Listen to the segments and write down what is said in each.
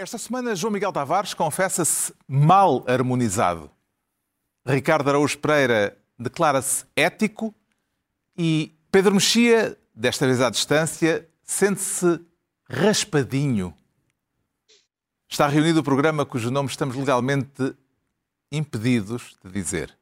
Esta semana, João Miguel Tavares confessa-se mal harmonizado. Ricardo Araújo Pereira declara-se ético e Pedro Mexia, desta vez à distância, sente-se raspadinho. Está reunido o programa cujo nome estamos legalmente impedidos de dizer.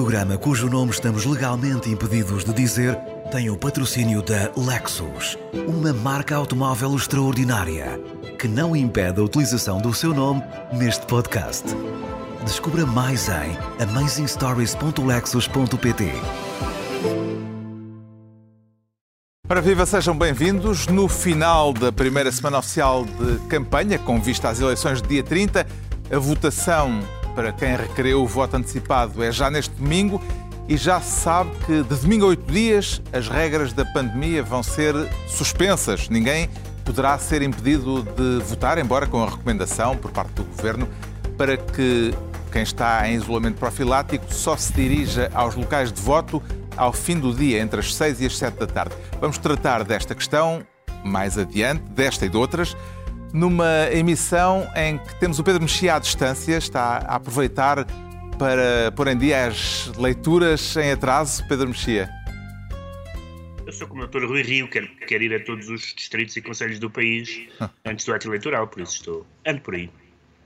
Programa cujo nome estamos legalmente impedidos de dizer tem o patrocínio da Lexus, uma marca automóvel extraordinária que não impede a utilização do seu nome neste podcast. Descubra mais em amazingstories.lexus.pt. Para viva, sejam bem-vindos. No final da primeira semana oficial de campanha, com vista às eleições de dia 30, a votação para quem requereu o voto antecipado é já neste domingo e já se sabe que de domingo a oito dias as regras da pandemia vão ser suspensas. Ninguém poderá ser impedido de votar, embora com a recomendação por parte do Governo para que quem está em isolamento profilático só se dirija aos locais de voto ao fim do dia, entre as 6 e as 7 da tarde. Vamos tratar desta questão mais adiante, desta e de outras, numa emissão em que temos o Pedro Mexia à distância, está a aproveitar para pôr em dia as leituras em atraso. Pedro Mexia. Eu sou como o Dr. Rui Rio, quero, quero ir a todos os distritos e conselhos do país antes do ato eleitoral, por isso estou. ando por aí.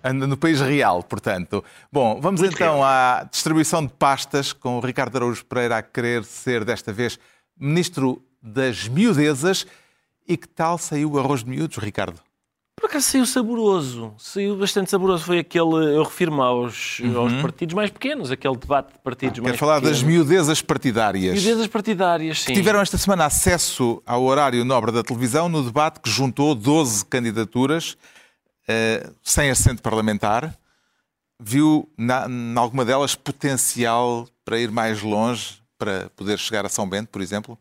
Anda no país real, portanto. Bom, vamos Muito então real. à distribuição de pastas, com o Ricardo Araújo Pereira a querer ser, desta vez, Ministro das Miudezas. E que tal saiu o arroz de miúdos, Ricardo? Acaso saiu saboroso, saiu bastante saboroso. Foi aquele, eu refiro-me aos, aos partidos mais pequenos, aquele debate de partidos mais Quero falar pequenos. das miudezas partidárias. Miudezas partidárias, sim. Tiveram esta semana acesso ao horário nobre da televisão no debate que juntou 12 candidaturas eh, sem assento parlamentar. Viu, em alguma delas, potencial para ir mais longe, para poder chegar a São Bento, por exemplo?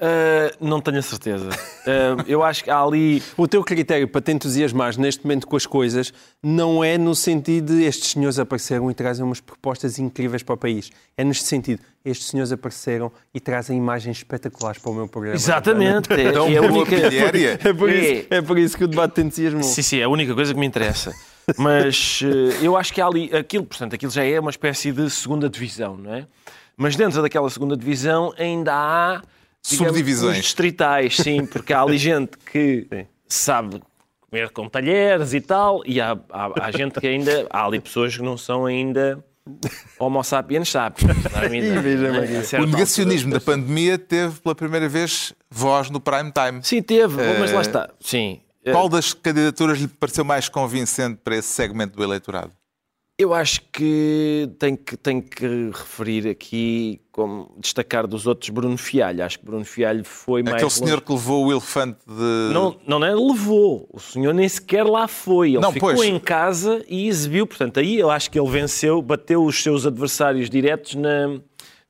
Ah, não tenho a certeza. Ah, eu acho que há ali. O teu critério para te entusiasmar neste momento com as coisas não é no sentido de estes senhores apareceram e trazem umas propostas incríveis para o país. É neste sentido, estes senhores apareceram e trazem imagens espetaculares para o meu programa. Exatamente. É, é a única. pilhéria. É por, isso, É. é por isso que o debate te entusiasmou. Sim, sim, é a única coisa que me interessa. Mas eh, eu acho que há ali. Aquilo, portanto, aquilo já é uma espécie de segunda divisão, não é? Mas dentro daquela segunda divisão ainda há. Digamos, Subdivisões. os distritais, sim, porque há ali gente que sabe comer com talheres e tal, e há, há, há gente que ainda. Há ali pessoas que não são ainda. Homo sapiens sapiens. é? O negacionismo da pandemia teve pela primeira vez voz no prime time. Sim, teve, mas Eh, lá está. Sim. Qual das candidaturas lhe pareceu mais convincente para esse segmento do eleitorado? Eu acho que tenho que, tenho que referir aqui, como destacar dos outros, Bruno Fialho. Acho que Bruno Fialho foi mais. Aquele longe. senhor que levou o elefante de. Não, não é levou. O senhor nem sequer lá foi. Ele Não, ficou pois. em casa e exibiu. Portanto, aí eu acho que ele venceu, bateu os seus adversários diretos na,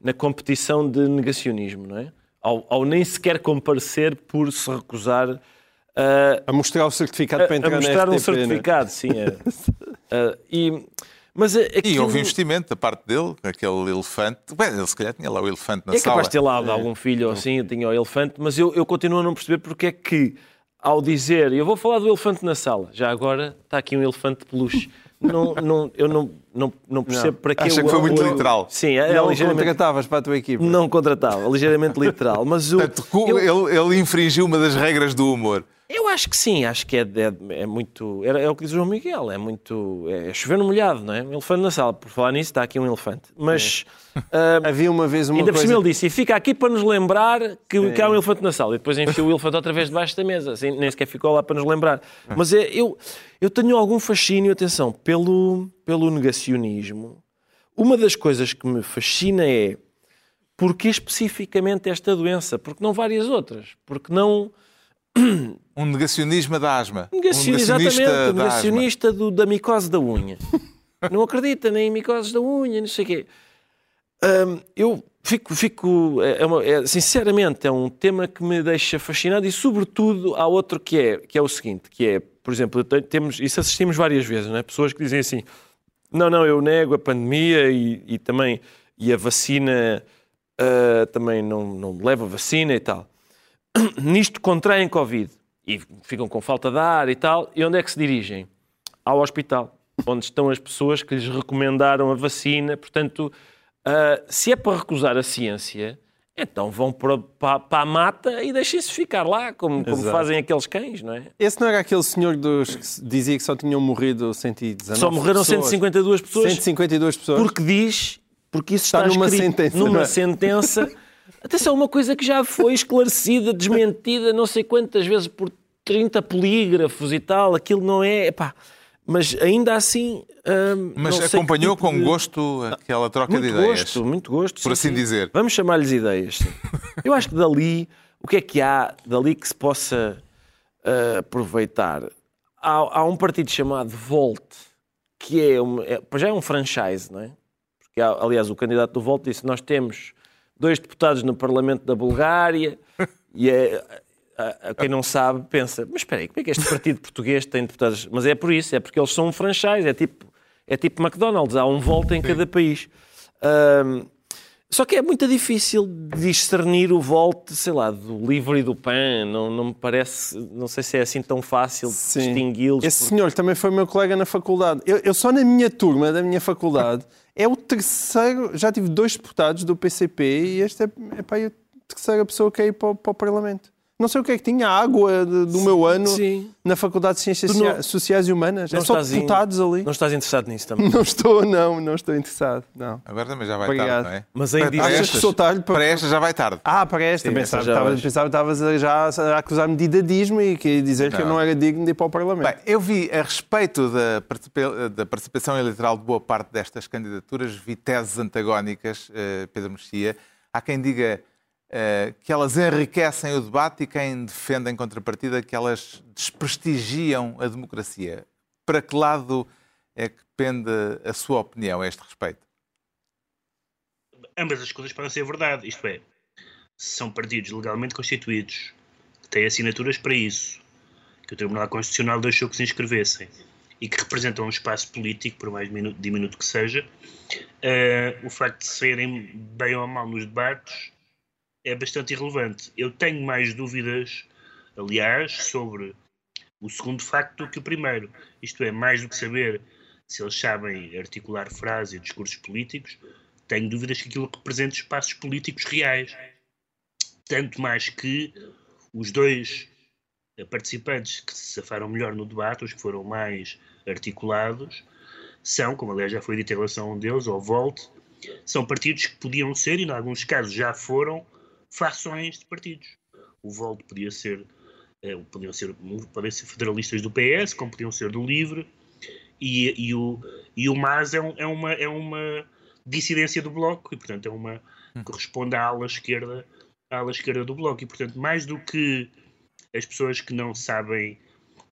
na competição de negacionismo, não é? Ao, ao nem sequer comparecer por se recusar a A mostrar o certificado para a, entrar a mostrar na um RTP, não é? certificado, sim. É. Ah, e, mas a- E aquilo- houve investimento da parte dele, aquele elefante. Bem, ele se calhar tinha lá o elefante na É sala. capaz de ter lá algum filho ou assim, tinha o elefante, mas eu, eu continuo a não perceber porque é que, ao dizer, eu vou falar do elefante na sala, já agora está aqui um elefante de peluche. Não, não, eu não, não, não percebo para que Acha o- que foi muito o- literal. Sim, é, Não o ligeiramente. contratavas para a tua equipa. Não contratava, ligeiramente literal. Mas o, Portanto, eu, ele, ele infringiu uma das regras do humor. eu acho que sim, acho que é, é, é muito. É, é o que diz o João Miguel, é muito. É chover no molhado, não é? Um elefante na sala, por falar nisso, está aqui um elefante. Mas. ah, Havia uma vez uma Ainda por coisa... cima ele disse, e fica aqui para nos lembrar que, que há um elefante na sala. E depois enfiou o elefante outra vez debaixo da mesa. Assim, nem sequer ficou lá para nos lembrar. Mas é, eu, eu tenho algum fascínio, atenção, pelo, pelo negacionismo. Uma das coisas que me fascina é porque especificamente esta doença? Porque não várias outras? Porque não... Um negacionismo da asma. Negacion... um Exatamente, o da asma. negacionista do- da micose da unha. não acredita nem em micoses da unha, não sei o quê. Hum, eu, fico, fico é uma, é, sinceramente, é um tema que me deixa fascinado e, sobretudo, há outro que é, que é o seguinte, que é, por exemplo, temos, isso assistimos várias vezes, não é? pessoas que dizem assim, não, não, eu nego a pandemia e, e também e a vacina uh, também não, não leva vacina e tal. Nisto contraem Covid e ficam com falta de ar e tal. E onde é que se dirigem? Ao hospital, onde estão as pessoas que lhes recomendaram a vacina. Portanto, uh, se é para recusar a ciência, então vão para, para, para a mata e deixem-se ficar lá, como, como, fazem aqueles cães, não é? Esse não era aquele senhor dos que dizia que só tinham morrido 119 Só morreram pessoas. 152 pessoas. 152 pessoas. Porque diz, porque isso está, está numa sentença. Numa é? sentença. Atenção, uma coisa que já foi esclarecida, desmentida, não sei quantas vezes por 30 polígrafos e tal, aquilo não é. Epá, mas ainda assim. Hum, mas acompanhou tipo com de... gosto aquela troca muito de ideias. Gosto, muito gosto. Por sim, assim sim. dizer. Vamos chamar-lhes ideias. Eu acho que dali, o que é que há dali que se possa uh, aproveitar? Há, há, um partido chamado Volt, que é, um, é, já é um franchise, não é? Porque, aliás, o candidato do Volt disse: Nós temos dois deputados no Parlamento da Bulgária e é a, quem não sabe pensa, mas espera aí, como é que este partido português tem deputados? Mas é por isso, é porque eles são um franchise, é tipo, é tipo McDonald's, há um volta em cada país. Um, só que é muito difícil discernir o volte, sei lá, do livro e do PAN. Não, não me parece, não sei se é assim tão fácil distingui-los. Esse porque... senhor também foi meu colega na faculdade. Eu, eu, só na minha turma da minha faculdade é o terceiro. Já tive dois deputados do PCP e este é, é pá, a terceira pessoa que é ir para, para o Parlamento. Não sei o que é que tinha, água do meu ano Sim. na Faculdade de Ciências não, Sociais e Humanas. é só deputados in, ali. Não estás interessado nisso também? Não estou, não, não estou interessado. Não. Agora também já vai Obrigado. tarde, não é? Mas ainda para, estas, que sou tarde para... para esta já vai tarde. Ah, para esta, Sim, pensava, já estava, pensava que estavas já a acusar-me de idadismo e que dizer não. que eu não era digno de ir para o Parlamento. Bem, eu vi a respeito da, da participação eleitoral de boa parte destas candidaturas, vi teses antagónicas, uh, Pedro Mexia. Há quem diga eh, que elas enriquecem o debate e quem defende em contrapartida que elas desprestigiam a democracia. Para que lado é que pende a sua opinião a este respeito? Ambas as coisas podem ser verdade, isto é, são partidos legalmente constituídos, que têm assinaturas para isso, que o Tribunal Constitucional deixou que se inscrevessem e que representam um espaço político, por mais diminuto que seja, uh, o facto de serem bem ou mal nos debates é bastante irrelevante. Eu tenho mais dúvidas, aliás, sobre o segundo facto do que o primeiro. Isto é, mais do que saber se eles sabem articular frases e discursos políticos, tenho dúvidas que aquilo represente espaços políticos reais. Tanto mais que os dois participantes que se safaram melhor no debate, os que foram mais articulados, são, como aliás já foi dito em relação a um deles, ao Volt, são partidos que podiam ser, e em alguns casos já foram, fações de partidos. O Volt podia ser, eh, podiam ser, podem ser federalistas do PS, como podiam ser do Livre, e, e, o, e o MAS é, um, é, uma, é uma dissidência do Bloco, e portanto é uma, hum. corresponde à ala esquerda, à ala esquerda do Bloco, e portanto mais do que as pessoas que não sabem,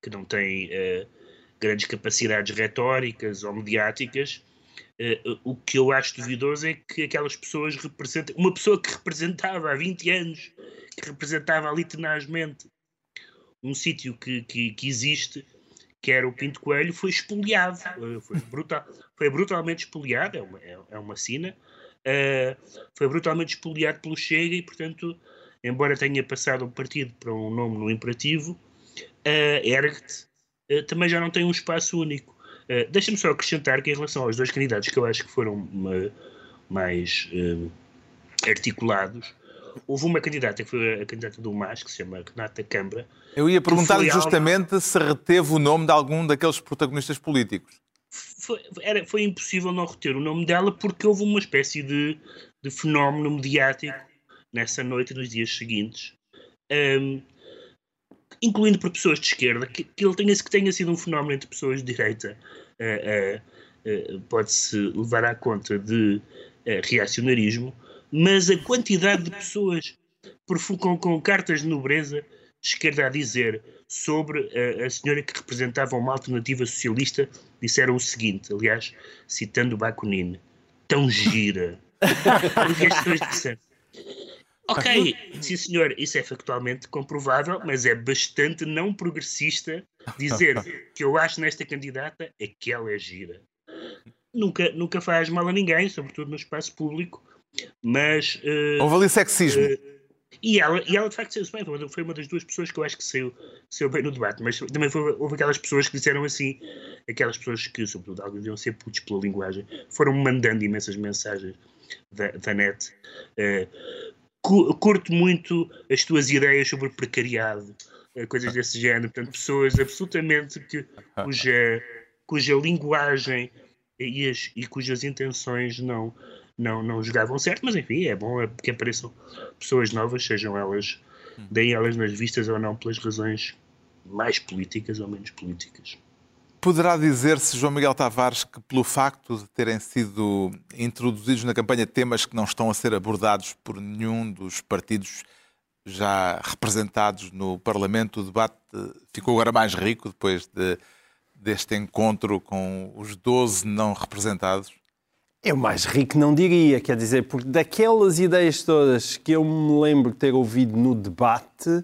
que não têm uh, grandes capacidades retóricas ou mediáticas, Uh, o que eu acho duvidoso é que aquelas pessoas representem. Uma pessoa que representava há 20 anos, que representava ali tenazmente um sítio que, que, que, existe, que era o Pinto Coelho, foi expoliado. Uh, foi, brutal, foi brutalmente expoliado, é uma, é, é uma sina. Uh, foi brutalmente expoliado pelo Chega e, portanto, embora tenha passado o partido para um nome no imperativo, uh, Ergt também já não tem um espaço único. Uh, Deixa-me só acrescentar que, em relação aos dois candidatos que eu acho que foram uma, mais uh, articulados, houve uma candidata que foi a candidata do MAS, que se chama Renata Câmara. Eu ia perguntar-lhe justamente algo... se reteve o nome de algum daqueles protagonistas políticos. Foi, era, foi impossível não reter o nome dela porque houve uma espécie de, de fenómeno mediático nessa noite e nos dias seguintes. Um, incluindo por pessoas de esquerda, que, que ele tenha, que tenha sido um fenómeno entre pessoas de direita, uh, uh, pode-se levar à conta de reacionarismo, mas a quantidade de pessoas com, com cartas de nobreza de esquerda a dizer sobre a, a, senhora que representava uma alternativa socialista disseram o seguinte, aliás, citando Bakunin, tão gira, Ok, sim senhor, isso é factualmente comprovável, mas é bastante não progressista dizer que eu acho nesta candidata é que ela é gira. Nunca, nunca faz mal a ninguém, sobretudo no espaço público, mas. Uh, Houve ali sexismo. Uh, e ela, e ela de facto saiu bem, foi uma das duas pessoas que eu acho que saiu, saiu bem no debate, mas também foi, houve aquelas pessoas que disseram assim, aquelas pessoas que, sobretudo, alguns deviam ser putos pela linguagem, foram mandando imensas mensagens da, da net. Uh, curto muito as tuas ideias sobre precariado, eh, coisas desse género. Portanto, pessoas absolutamente que, cuja, cuja linguagem e, as, e cujas intenções não, não, não jogavam certo, mas enfim, é bom é que apareçam pessoas novas, sejam elas, deem elas nas vistas ou não, pelas razões mais políticas ou menos políticas. Poderá dizer-se, João Miguel Tavares, que pelo facto de terem sido introduzidos na campanha temas que não estão a ser abordados por nenhum dos partidos já representados no Parlamento, o debate ficou agora mais rico depois de, deste encontro com os 12 não representados? É o mais rico, não diria, quer dizer, porque daquelas ideias todas que eu me lembro de ter ouvido no debate,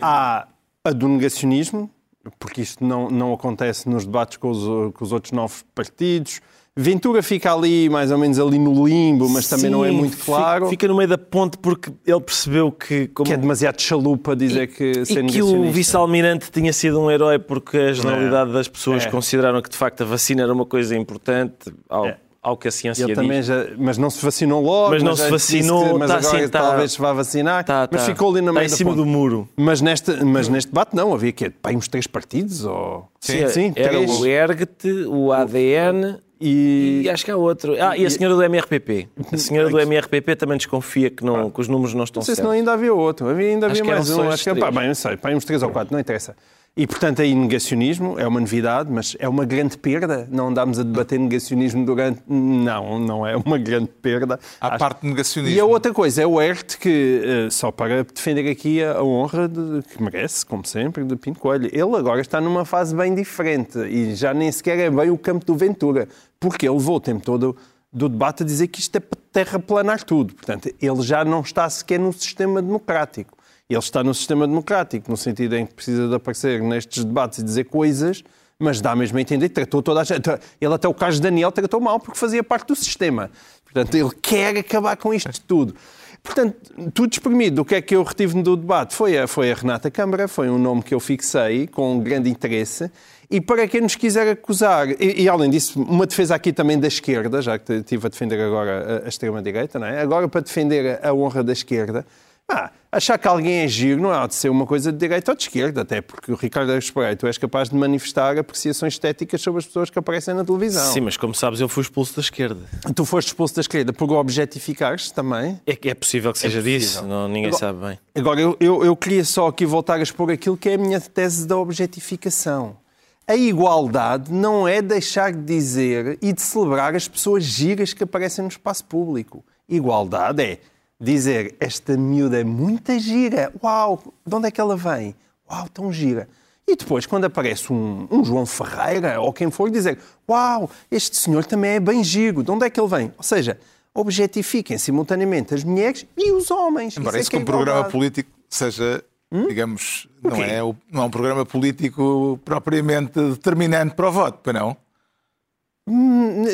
há a do negacionismo, porque isto não, não acontece nos debates com os, com os outros nove partidos. Ventura fica ali, mais ou menos ali no limbo, mas também Sim, não é muito claro. Fica no meio da ponte porque ele percebeu que... Como... Que é demasiado chalupa dizer e, que ser E que o vice-almirante tinha sido um herói porque a generalidade é. das pessoas é. consideraram que de facto a vacina era uma coisa importante ao, é ao que a ciência Ele diz. Também já, mas não se vacinou logo. Mas não mas se vacinou, que, mas tá, agora assim, tá, talvez se vá vacinar. Tá, mas tá, ficou ali na tá em cima do muro. Mas, neste, mas neste debate não, havia que Pai, uns três partidos? Ou... Sim, sim, era três. o ERGT, o ADN e... e... acho que há outro. Ah, e a senhora do MRPP. A senhora do MRPP também desconfia que, não, que os números não estão certos. Não sei se não ainda havia outro. Havia, ainda havia mais um. Acho que, pá, bem, não sei, pá, uns três ou quatro, não interessa. E, portanto, aí negacionismo é uma novidade, mas é uma grande perda. Não andámos a debater negacionismo durante. Não, não é uma grande perda. A Acho... parte de negacionismo. E a outra coisa é o ERT, que, eh, só para defender aqui a honra de, que merece, como sempre, de Pinto Coelho, ele agora está numa fase bem diferente e já nem sequer é bem o campo do Ventura, porque ele levou o tempo todo do debate a dizer que isto é para terraplanar tudo. Portanto, ele já não está sequer no sistema democrático. Ele está no sistema democrático, no sentido em que precisa de aparecer nestes debates e dizer coisas, mas dá mesmo a entender que tratou toda a gente. Ele, até o caso de Daniel, tratou mal porque fazia parte do sistema. Portanto, ele quer acabar com isto tudo. Portanto, tudo exprimido. O que é que eu retive do debate? Foi a, foi a Renata Câmara, foi um nome que eu fixei com grande interesse. E para quem nos quiser acusar, e, e, além disso, uma defesa aqui também da esquerda, já que estive a defender agora a, a extrema-direita, não é? Agora para defender a honra da esquerda, ah, achar que alguém é giro não há de ser uma coisa de direita ou de esquerda, até porque o Ricardo Aires Pereira, tu és capaz de manifestar apreciações estéticas sobre as pessoas que aparecem na televisão. Sim, mas como sabes, eu fui expulso da esquerda. Tu foste expulso da esquerda por objetificares também? É, é possível que seja é disso, não, ninguém agora, sabe bem. Agora, eu, eu, eu queria só aqui voltar a expor aquilo que é a minha tese da objetificação. A igualdade não é deixar de dizer e de celebrar as pessoas giras que aparecem no espaço público. Igualdade é dizer esta miúda é muita gira, uau, de onde é que ela vem? Uau, tão gira. E depois, quando aparece um, um, João Ferreira ou quem for, dizer uau, este senhor também é bem giro, de onde é que ele vem? Ou seja, objetifiquem simultaneamente as mulheres e os homens. Embora isso, isso é, é um programa político seja, hum? digamos, não é, não é um programa político propriamente determinante para o voto, não? Hum,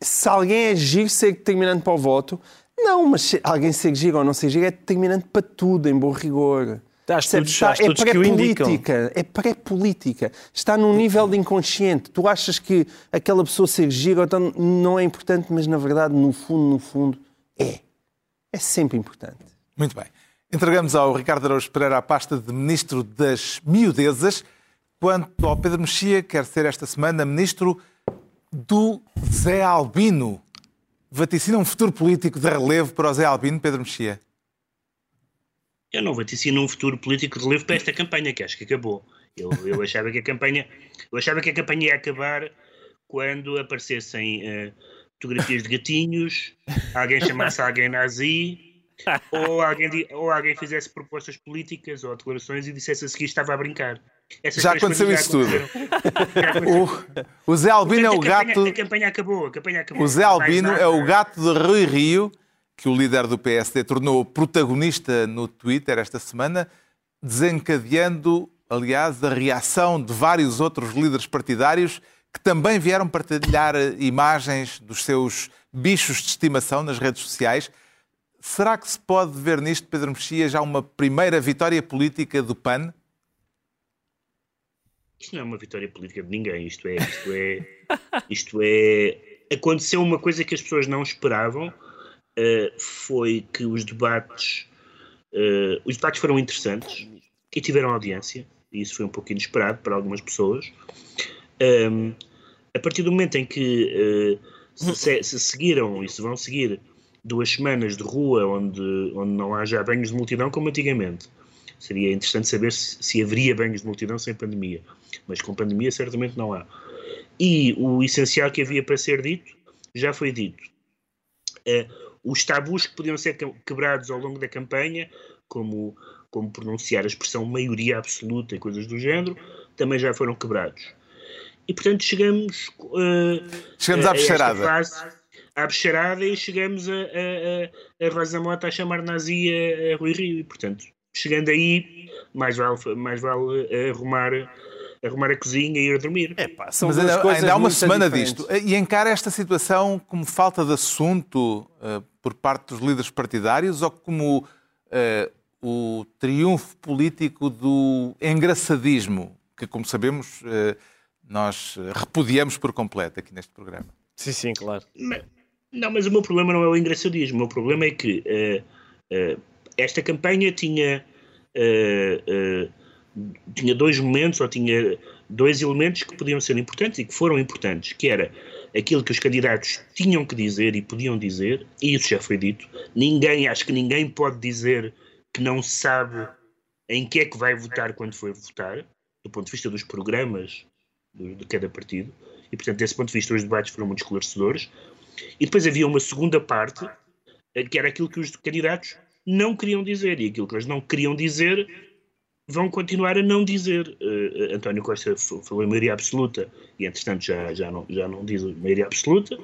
se alguém é giro ser determinante para o voto, não, mas alguém ser giro ou não ser giro é determinante para tudo, em bom rigor. Há estudos, está, é pré-política, é pré-política. Está num nível de inconsciente. Tu achas que aquela pessoa ser gira então não é importante, mas na verdade, no fundo, no fundo, é. É sempre importante. Muito bem. Entregamos ao Ricardo Araújo Pereira a pasta de Ministro das Miudezas. Quanto ao Pedro Mexia, quer ser esta semana Ministro do Zé Albino vaticina um futuro político de relevo para o Zé Albino, Pedro Mexia? Eu não vaticino um futuro político de relevo para esta campanha, que acho que acabou. Eu, eu, achava que a campanha, eu achava que a campanha ia acabar quando aparecessem uh, fotografias de gatinhos, alguém chamasse alguém nazi, ou alguém, ou alguém fizesse propostas políticas ou declarações e dissesse a seguir estava a brincar. Essas Já aconteceu isso tudo. O, o Zé Albino é o Portanto, campanha- gato. A campanha acabou, a campanha acabou. O Zé Albino é o gato de Rui Rio, que o líder do PSD tornou protagonista no Twitter esta semana, desencadeando, aliás, a reação de vários outros líderes partidários que também vieram partilhar eh, imagens dos seus bichos de estimação nas redes sociais. Será que se pode ver nisto, Pedro Mexia, já uma primeira vitória política do PAN? Isto não é uma vitória política de ninguém, isto é, isto é, isto é, aconteceu uma coisa que as pessoas não esperavam, eh, foi que os debates, eh, os debates foram interessantes e tiveram audiência, e isso foi um pouco inesperado para algumas pessoas. Ahm, a partir do momento em que eh, se, se- se seguiram e se vão seguir duas semanas de rua onde, onde não há já banhos de multidão como antigamente, seria interessante saber se, se haveria banhos de multidão sem pandemia, mas com pandemia certamente não há. E o essencial que havia para ser dito já foi dito. Eh, os tabus que podiam ser que- quebrados ao longo da campanha, como, como pronunciar a expressão maioria absoluta e coisas do género, também já foram quebrados. E portanto chegamos, eh, Chegamos a- à bexarada. fase, à bexarada e chegamos a, a, a, a Rosa Mota a chamar nazi a, a Rui Rio. E portanto, chegando aí, mais vale, mais vale eh, arrumar, arrumar a cozinha e ir dormir. É pá, são Mas ainda, coisas ainda há uma semana diferentes. disto. E encara esta situação como falta de assunto eh, por parte dos líderes partidários ou como eh, o triunfo político do engraçadismo, que, como sabemos, eh, nós repudiamos por completo aqui neste programa? Sim, sim, claro. Não, mas o meu problema não é o engraçadismo. O meu problema é que esta campanha tinha, eh, eh, tinha dois momentos, ou tinha dois elementos que podiam ser importantes e que foram importantes, que era aquilo que os candidatos tinham que dizer e podiam dizer, e isso já foi dito. Ninguém, acho que ninguém pode dizer que não sabe em que é que vai votar quando for votar, do ponto de vista dos programas do- de cada partido. E, portanto, desse ponto de vista, os debates foram muito esclarecedores. E depois havia uma segunda parte, eh, que era aquilo que os candidatos não queriam dizer. E aquilo que eles não queriam dizer, vão continuar a não dizer. Eh, António Costa falou em maioria absoluta, e entretanto já, já, não, já não diz maioria absoluta.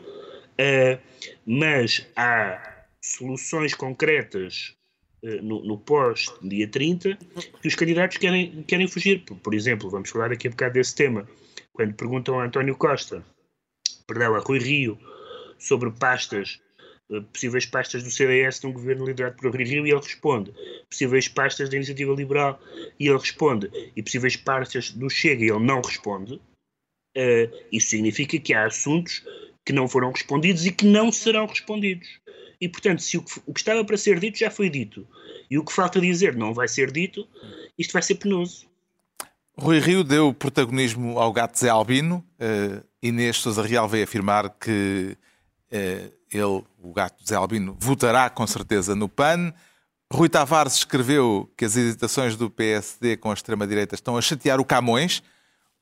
Eh, mas há soluções concretas eh, no, no pós-dia 30 que os candidatos querem, querem fugir. Por, por exemplo, vamos falar aqui um bocado desse tema. Quando perguntam a António Costa, perdão, a Rui Rio, sobre pastas, possíveis pastas do CDS num governo liderado por Rui Rio, e ele responde, possíveis pastas da Iniciativa Liberal, e ele responde, e possíveis pastas do Chega, e ele não responde, eh, isso significa que há assuntos que não foram respondidos e que não serão respondidos. E, portanto, se o que, o que estava para ser dito já foi dito, e o que falta dizer não vai ser dito, isto vai ser penoso. Rui Rio deu protagonismo ao gato Zé Albino. eh, Inês Sousa Real veio afirmar que eh, ele, o gato Zé Albino, votará com certeza no PAN. Rui Tavares escreveu que as hesitações do PSD com a extrema-direita estão a chatear o Camões.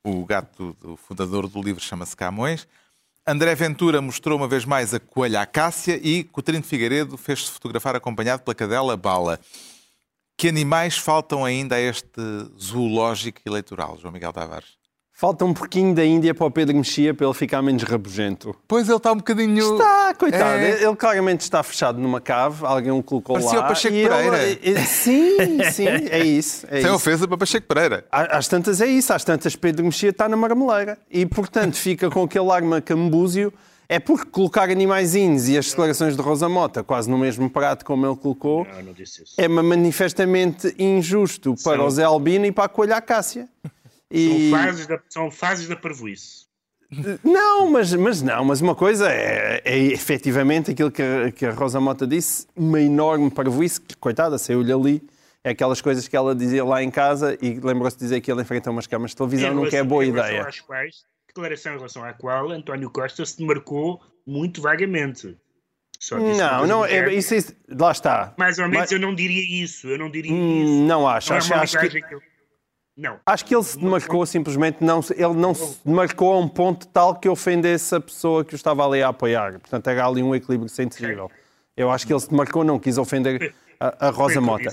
O gato do fundador do livro chama-se Camões. André Ventura mostrou uma vez mais a coelha Acácia e Coutinho de Figueiredo fez-se fotografar acompanhado pela cadela Bala. Que animais faltam ainda a este zoológico eleitoral, João Miguel Tavares? Falta um pouquinho da Índia para o Pedro Mexia para ele ficar menos rabugento. Pois ele está um bocadinho. Está, coitado. É. Ele claramente está fechado numa cave, alguém o colocou Parecia lá. o Pacheco e ele- Pereira. e- Sim, sim, é isso. É Sem isso. ofensa para Pacheco Pereira. Às tantas é isso, às tantas Pedro Mexia está na marmeleira e, portanto, fica com aquele arma cambúzio. É porque colocar animaizinhos e as declarações de Rosa Mota quase no mesmo prato como ele colocou Não, não isso. é manifestamente injusto para São- o Zé Albino e para a Coelha Acácia. São E... fases da, são fases da parvoíce. Não, mas, mas não, mas uma coisa é, é efetivamente aquilo que a, que a Rosa Mota disse, uma enorme parvoíce, que, coitada, saiu-lhe ali. É aquelas coisas que ela dizia lá em casa e lembrou-se de dizer que ele enfrenta umas câmaras de televisão, Em nunca é relação- boa relação ideia. quais, declaração em relação à qual António Costa se demarcou muito vagamente. Não, não, é, isso, isso- lá está. Mais ou menos Mas- eu não diria isso. Eu não diria Hum, isso. Não acho, Não é acho, uma acho que, que Não. acho que ele se demarcou simplesmente, não, ele não se demarcou a um ponto tal que ofendesse a pessoa que o estava ali a apoiar. Portanto, era ali um equilíbrio sensível. Eu acho que ele se demarcou, não quis ofender a, a Rosa Mota.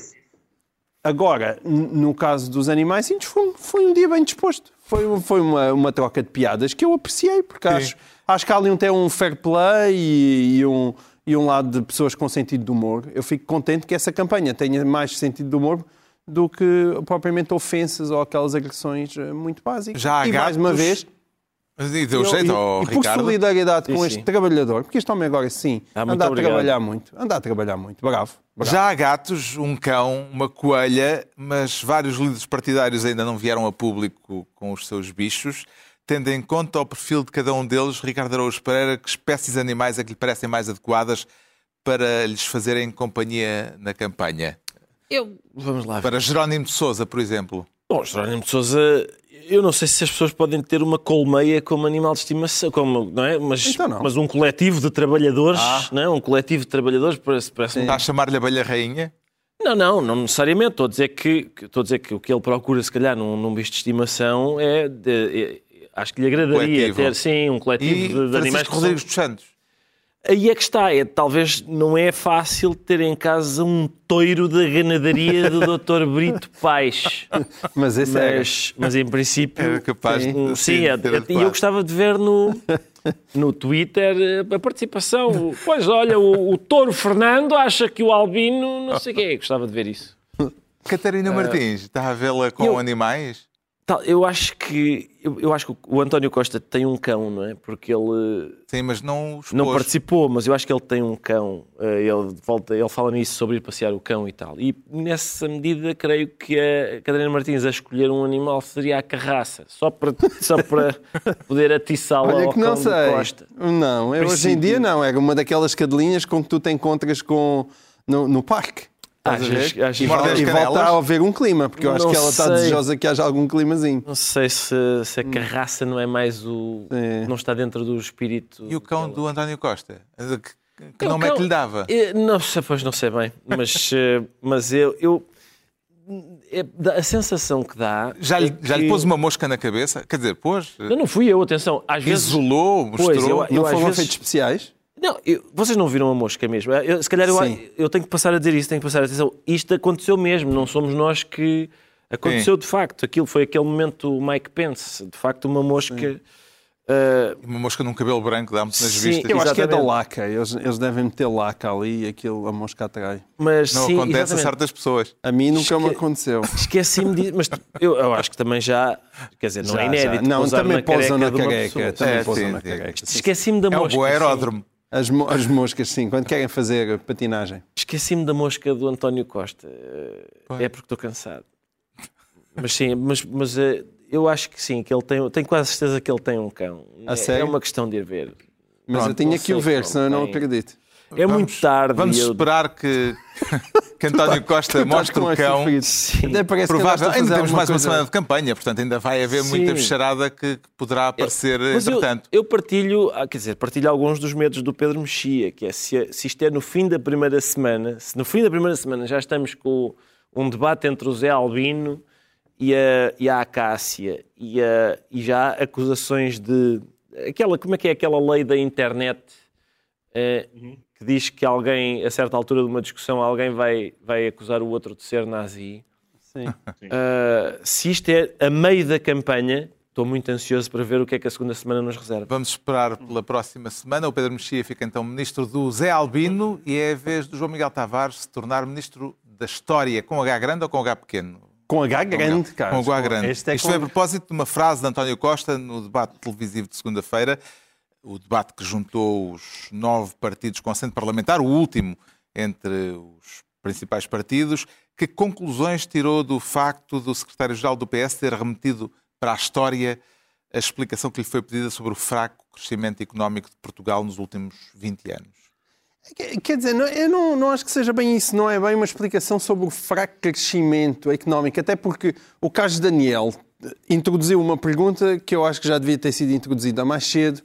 Agora, no caso dos animais, foi, foi um dia bem disposto. Foi, foi uma, uma troca de piadas que eu apreciei, porque acho, acho que há ali até um fair play e, e um, e um lado de pessoas com sentido de humor. Eu fico contente que essa campanha tenha mais sentido de humor do que propriamente ofensas ou aquelas agressões eh, muito básicas. Já há e mais uma gatos- vez, E deu eu- jeito e, ao e por Ricardo. solidariedade com Sim, este sim. trabalhador, porque este homem agora sim Ah, anda a obrigado. trabalhar muito, anda a trabalhar muito, bravo. bravo. Já há gatos, um cão, uma coelha, mas vários líderes partidários ainda não vieram a público com os seus bichos. Tendo em conta o perfil de cada um deles, Ricardo Araújo Pereira, que espécies de animais é que lhe parecem mais adequadas para lhes fazerem companhia na campanha? Eu, vamos lá. Para Jerónimo de Souza, por exemplo. Bom, Jerónimo de Sousa, eu não sei se as pessoas podem ter uma colmeia como animal de estimação, como, não é? Mas, Então não. mas um coletivo de trabalhadores, Ah. não é? Um coletivo de trabalhadores parece, parece Está a chamar-lhe abelha rainha? Não, não, não necessariamente. Estou a dizer que, estou a dizer que o que ele procura, se calhar, num, num bicho de estimação é, de- é- Acho que lhe agradaria Coletivo. ter, sim, um coletivo E de, de animais Francisco Rodrigues dos Santos. Aí é que está, é, talvez não é fácil ter em casa um toiro da ganadaria do Dr. Brito Paes. Mas esse é. Mas, mas em princípio. Era capaz um, de sim, sim, é- é- e eu gostava de ver no, no Twitter eh, a participação. Pois olha, o, o Touro Fernando acha que o Albino não sei o quê. Gostava de ver isso. Catarina Martins, está a vê-la com eu- animais? Tal, Eu acho que eu, eu acho que o António Costa tem um cão, não é? Porque ele Sim, mas não os não participou, mas eu acho que ele tem um cão. Eh, Ele, volta, ele fala nisso sobre ir passear o cão e tal. E nessa medida, creio que a Catarina Martins a escolher um animal seria a carraça, só para, só para poder atiçá-la Olha ao que não sei. Costa. Não, eu hoje em dia não. É uma daquelas cadelinhas com que tu te encontras com, no, no parque. Achas- achas- E, Mordem vol- as e volta a haver um clima, porque eu acho Não que ela está desejosa que haja algum climazinho. Não sei se, se a carraça não é mais o. Sim. não está dentro do espírito. E o cão dela. do António Costa? Que, que É, nome é cão- que lhe dava? Eh, Não sei, pois não sei bem, mas, eh, mas eu. eu é, a sensação que dá. Já lhe, é já lhe que- pôs uma mosca na cabeça? Quer dizer, pôs? Não, não fui eu, atenção. Às vezes. Isolou, mostrou? Pois, eu- Não às foram vezes- efeitos especiais? Não, eu- vocês não viram a mosca mesmo. Eu- se calhar eu, Sim. eu tenho que passar a dizer isso, tenho que passar a atenção. Isto aconteceu mesmo, não somos nós que. Aconteceu de facto. Aquilo foi aquele momento Mike Pence. De facto, uma mosca. eh, Uma mosca num cabelo branco dá-me nas Sim, vistas. Eu acho que é da Exatamente. laca. Eles, eles devem meter laca ali e aquilo, a mosca atrai. mas Não sim, acontece a exatamente. certas pessoas. A mim nunca me Esque- aconteceu. Esqueci-me disso, mas eu, eu acho que também já. Quer dizer, não Já, é já. inédito. Não, pousar também pousam na careca. Também É, pousam sim, na sim. careca. sim. Esqueci-me da É mosca. bom sim. aeródromo. As, mo- as moscas, sim, quando querem fazer patinagem. Esqueci-me da mosca do António Costa. É porque estou cansado. Mas sim, mas, mas eh, eu acho que sim, que ele tem. Tenho quase certeza que ele tem um cão. A é, sério? é uma questão de ir ver. Mas Pronto, eu tinha que o ver, senão eu não acredito. É muito tarde. Vamos eu- esperar que, que António Costa mostre com o cão. Até parece Provável. Ainda temos mais uma semana de campanha, portanto ainda vai haver muita bicharada que, poderá aparecer Mas eu, entretanto. eu partilho, ah, quer dizer, partilho alguns dos medos do Pedro Mexia, que é se, se isto é no fim da primeira semana, se no fim da primeira semana já estamos com um debate entre o Zé Albino e a, e a Acácia e, a- e já acusações de aquela, como é que é aquela lei da internet eh, que diz que alguém, a certa altura de uma discussão, alguém vai, vai acusar o outro de ser nazi. Sim. Uh, se isto é a meio da campanha, estou muito ansioso para ver o que é que a segunda semana nos reserva. Vamos esperar pela próxima semana. O Pedro Mexia fica então ministro do Zé Albino e é a vez do João Miguel Tavares se tornar ministro da História, com H grande ou com H pequeno? Com H grande, cara. Com H grande. Este é Isto com- foi a propósito de uma frase de António Costa no debate televisivo de segunda-feira, o debate que juntou os nove partidos com assento parlamentar, o último entre os principais partidos. Que conclusões tirou do facto do secretário-geral do PS ter remetido para a história a explicação que lhe foi pedida sobre o fraco crescimento económico de Portugal nos últimos 20 anos? Quer- dizer, eu não, não acho que seja bem isso, não é bem uma explicação sobre o fraco crescimento económico, até porque o Carlos Daniel eh, introduziu uma pergunta que eu acho que já devia ter sido introduzida mais cedo,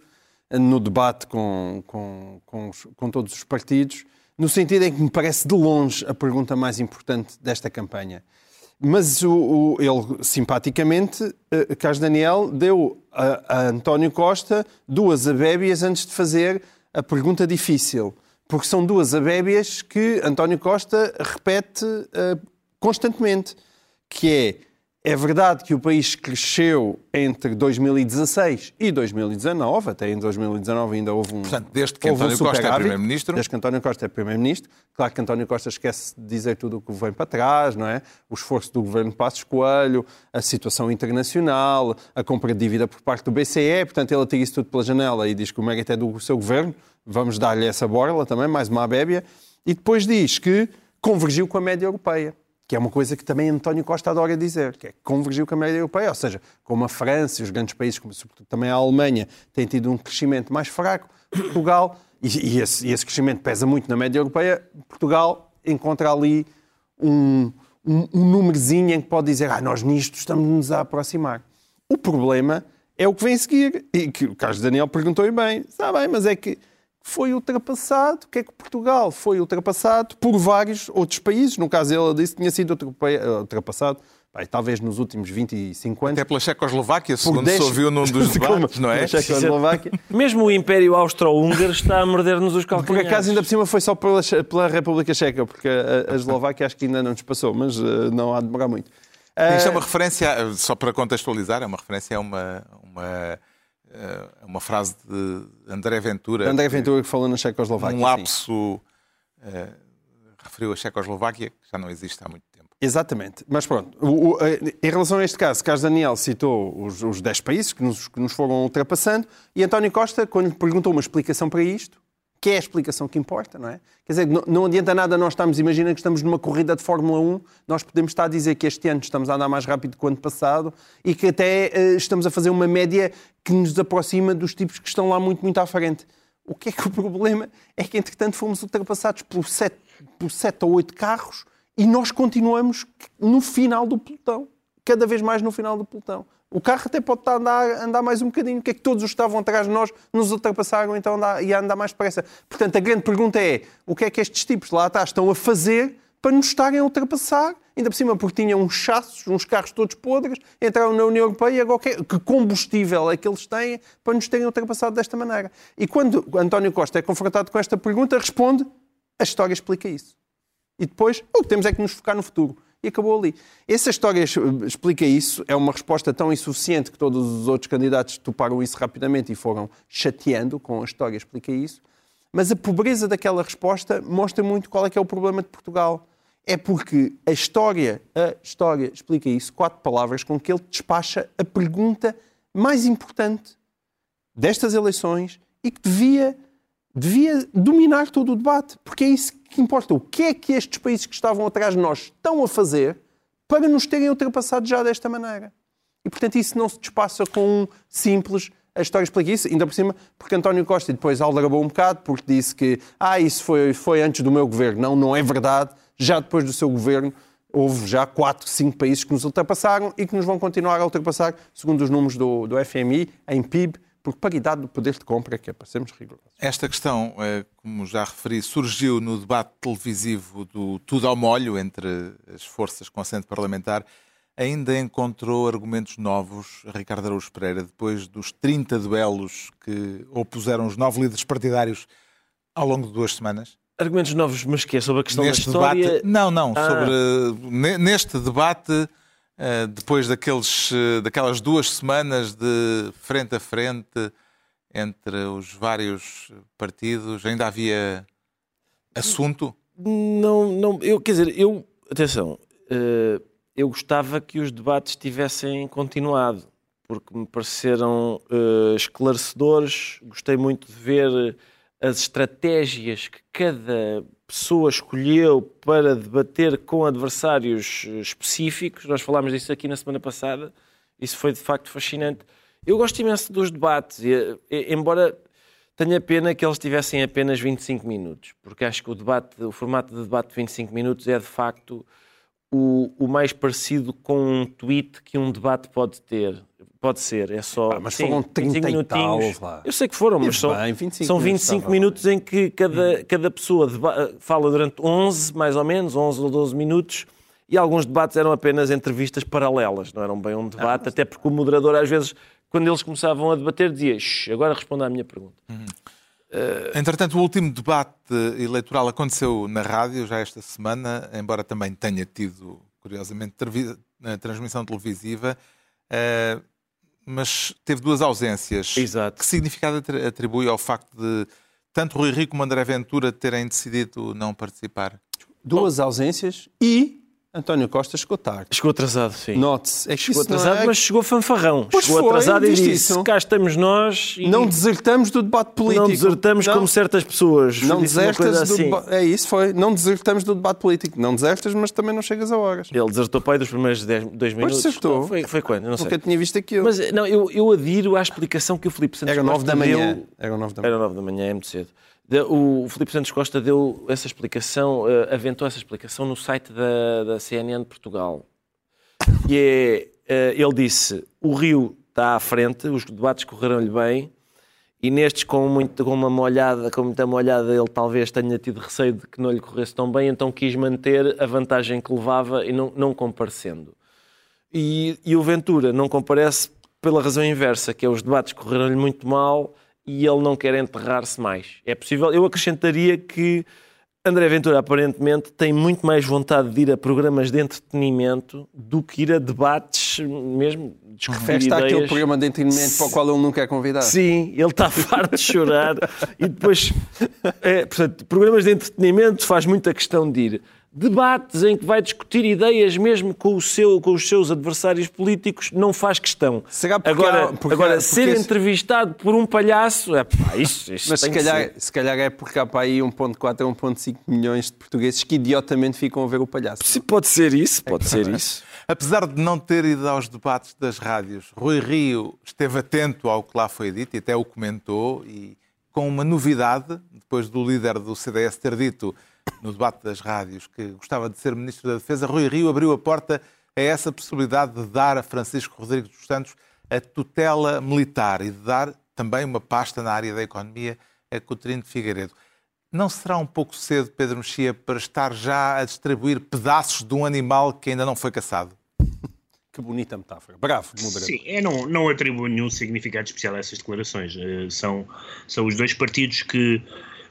no debate com, com, com, os- com todos os partidos, no sentido em que me parece de longe a pergunta mais importante desta campanha. Mas o, o- ele, simpaticamente, eh, Carlos Daniel deu a, a António Costa duas abébias antes de fazer a pergunta difícil. Porque são duas abébias que António Costa repete eh, constantemente, que é é verdade que o país cresceu entre 2016 e 2019, até em 2019 ainda houve um. Portanto, desde que António um Costa é Primeiro-Ministro. Desde que António Costa é Primeiro-Ministro. Claro que António Costa esquece de dizer tudo o que vem para trás, não é? O esforço do governo Passos Coelho, a situação internacional, a compra de dívida por parte do BCE. Portanto, ele atira isso tudo pela janela e diz que o mérito é do seu governo. Vamos dar-lhe essa borla também, mais uma abébia. E depois diz que convergiu com a média europeia que é uma coisa que também António Costa adora dizer, que é que convergiu com a média europeia, ou seja, como a França e os grandes países, como sobretudo também a Alemanha, têm tido um crescimento mais fraco, Portugal, e, e, esse, esse, crescimento pesa muito na média europeia, Portugal encontra ali um, um, um númerozinho em que pode dizer, ah, nós nisto estamos-nos a aproximar. O problema é o que vem seguir, e que o Carlos Daniel perguntou bem, está bem, mas é que foi ultrapassado. O que é que Portugal foi ultrapassado por vários outros países? No caso, ele disse que tinha sido ultrapassado Bem, talvez nos últimos 25 anos. Até pela Checoslováquia, segundo 10... se ouviu num dos debates, não é? Checoslováquia. Mesmo o Império Austro-Húngaro está a morder-nos os calcanhares. Por acaso, ainda por cima, foi só pela, pela República Checa, porque a, a Eslováquia acho que ainda não nos passou, mas uh, não há de demorar muito. Uh... Isto é uma referência, só para contextualizar, é uma referência a uma, uma é uma frase de André Ventura. André Ventura que falou na Checoslováquia. Um lapso uh, referiu a Checoslováquia, que já não existe há muito tempo. Exatamente. Mas pronto, o, o, eh, em relação a este caso, Carlos Daniel citou os, os 10 países que nos, que nos foram ultrapassando e António Costa, quando lhe perguntou uma explicação para isto, que é a explicação que importa, não é? Quer dizer, não, não adianta nada nós estamos, imagina que estamos numa corrida de Fórmula 1, nós podemos estar a dizer que este ano estamos a andar mais rápido que o ano passado e que até uh, estamos a fazer uma média que nos aproxima dos tipos que estão lá muito, muito à frente. O que é que o problema é que, entretanto, fomos ultrapassados por sete, por sete ou oito carros e nós continuamos no final do pelotão, cada vez mais no final do pelotão. O carro até pode estar a andar, andar mais um bocadinho. O que é que todos os que estavam atrás de nós nos ultrapassaram então andar, e a andar mais depressa? Portanto, a grande pergunta é o que é que estes tipos lá atrás estão a fazer para nos estarem a ultrapassar? Ainda por cima, porque tinham uns chassos, uns carros todos podres, entraram na União Europeia e agora que combustível é que eles têm para nos terem ultrapassado desta maneira? E quando António Costa é confrontado com esta pergunta, responde: a história explica isso. E depois, o que temos é que nos focar no futuro e acabou ali. Essa história explica isso, é uma resposta tão insuficiente que todos os outros candidatos toparam isso rapidamente e foram chateando com a história, explica isso. Mas a pobreza daquela resposta mostra muito qual é que é o problema de Portugal. É porque a história, a história explica isso, quatro palavras com que ele despacha a pergunta mais importante destas eleições e que devia devia dominar todo o debate, porque é isso que importa. O que é que estes países que estavam atrás de nós estão a fazer para nos terem ultrapassado já desta maneira? E, portanto, isso não se despassa com um simples. A história explica isso, ainda por cima, porque António Costa depois aldrabou um bocado, porque disse que ah, isso foi, foi antes do meu governo. Não, não é verdade. Já depois do seu governo, houve já quatro, cinco países que nos ultrapassaram e que nos vão continuar a ultrapassar, segundo os números do, do FMI, em PIB por paridade do poder de compra, que é para sermos rigorosos. Esta questão, eh, como já referi, surgiu no debate televisivo do Tudo ao Molho entre as forças com assento parlamentar. Ainda encontrou argumentos novos, Ricardo Araújo Pereira, depois dos 30 duelos que opuseram os nove líderes partidários ao longo de duas semanas? Argumentos novos, mas que é sobre a questão neste da história? Debate, não, não, ah. sobre neste debate depois daqueles, eh, daquelas duas semanas de frente a frente entre os vários partidos, ainda havia assunto? Não, não, eu, quer dizer, eu, atenção, eh, eu gostava que os debates tivessem continuado, porque me pareceram esclarecedores, gostei muito de ver as estratégias que cada pessoa escolheu para debater com adversários eh, específicos. Nós falámos disso aqui na semana passada. Isso foi de facto fascinante. Eu gosto imenso dos debates, embora tenha pena que eles tivessem apenas 25 minutos, porque acho que o debate, o formato de debate de 25 minutos é de facto o, o mais parecido com um tweet que um debate pode ter. Pode ser, é só. Ah, mas sim, foram 30 minutinhos. Tal, Eu sei que foram, mas são, bem, 25 são 25 minutos, em que cada, cada pessoa fala durante 11, mais ou menos, 11 ou 12 minutos, e alguns debates eram apenas entrevistas paralelas, não eram bem um debate, ah, até porque o moderador, às vezes, quando eles começavam a debater, dizia: agora responda à minha pergunta. Uhum. Uh... Entretanto, o último debate eleitoral aconteceu na rádio já esta semana, embora também tenha tido curiosamente, na transmissão televisiva, uh, mas teve duas ausências. Exato. Que significado atribui ao facto de tanto Rui Rico como André Ventura terem decidido não participar? Duas ausências e António Costa chegou tarde. Chegou atrasado, sim. Note-se. É que chegou atrasado, é... mas chegou fanfarrão. Pois chegou foi, atrasado e disse: isso. cá estamos nós. E... Não desertamos do debate político. Não desertamos não. como certas pessoas. Não desertas assim. do. É isso, foi. Não desertamos do debate político. Não desertas, mas também não chegas a horas. Ele desertou pai dos primeiros 10, dois minutos. Pois desertou. Foi, foi quando? Não Nunca sei. tinha visto aquilo. Mas não, eu, eu adiro à explicação que o Filipe Santos Era 9 da manhã. Deu... Era 9 da manhã. Era 9 da manhã, é muito cedo. O Filipe Santos Costa deu essa explicação, aventou essa explicação no site da, da CNN de Portugal. E é, ele disse: o Rio está à frente, os debates correram-lhe bem, e nestes, com, muito, com uma molhada, com muita molhada, ele talvez tenha tido receio de que não lhe corresse tão bem, então quis manter a vantagem que levava e não, não comparecendo. E, e o Ventura não comparece pela razão inversa, que é os debates correram-lhe muito mal e ele não quer enterrar-se mais. É possível, eu acrescentaria que André Ventura aparentemente tem muito mais vontade de ir a programas de entretenimento do que ir a debates mesmo discutir Está ideias. aquele programa de entretenimento para o qual ele nunca é convidado. Sim, ele está farto de chorar e depois, é, portanto, programas de entretenimento faz muita questão de ir. Debates em que vai discutir ideias mesmo com, o seu, com os seus adversários políticos não faz questão. Será porque agora, há- porque- agora porque ser esse- entrevistado por um palhaço, é pá, isto, isto Mas se calhar, ser. se calhar é porque há para aí 1.4 a 1.5 milhões de portugueses que idiotamente ficam a ver o palhaço. Se pode ser isso, pode ser isso. Apesar de não ter ido aos debates das rádios, Rui Rio esteve atento ao que lá foi dito e até o comentou e com uma novidade, depois do líder do CDS ter dito no debate das rádios que gostava de ser Ministro da Defesa, Rui Rio abriu a porta a essa possibilidade de dar a Francisco Rodrigues dos Santos a tutela militar e de dar também uma pasta na área da economia a Coutinho de Figueiredo. Não será um pouco cedo, Pedro Mexia, para estar já a distribuir pedaços de um animal que ainda não foi caçado? Que bonita metáfora. Bravo, moderador. Sim, eu não, não atribuo nenhum significado especial a essas declarações. Eh, são, são os dois partidos que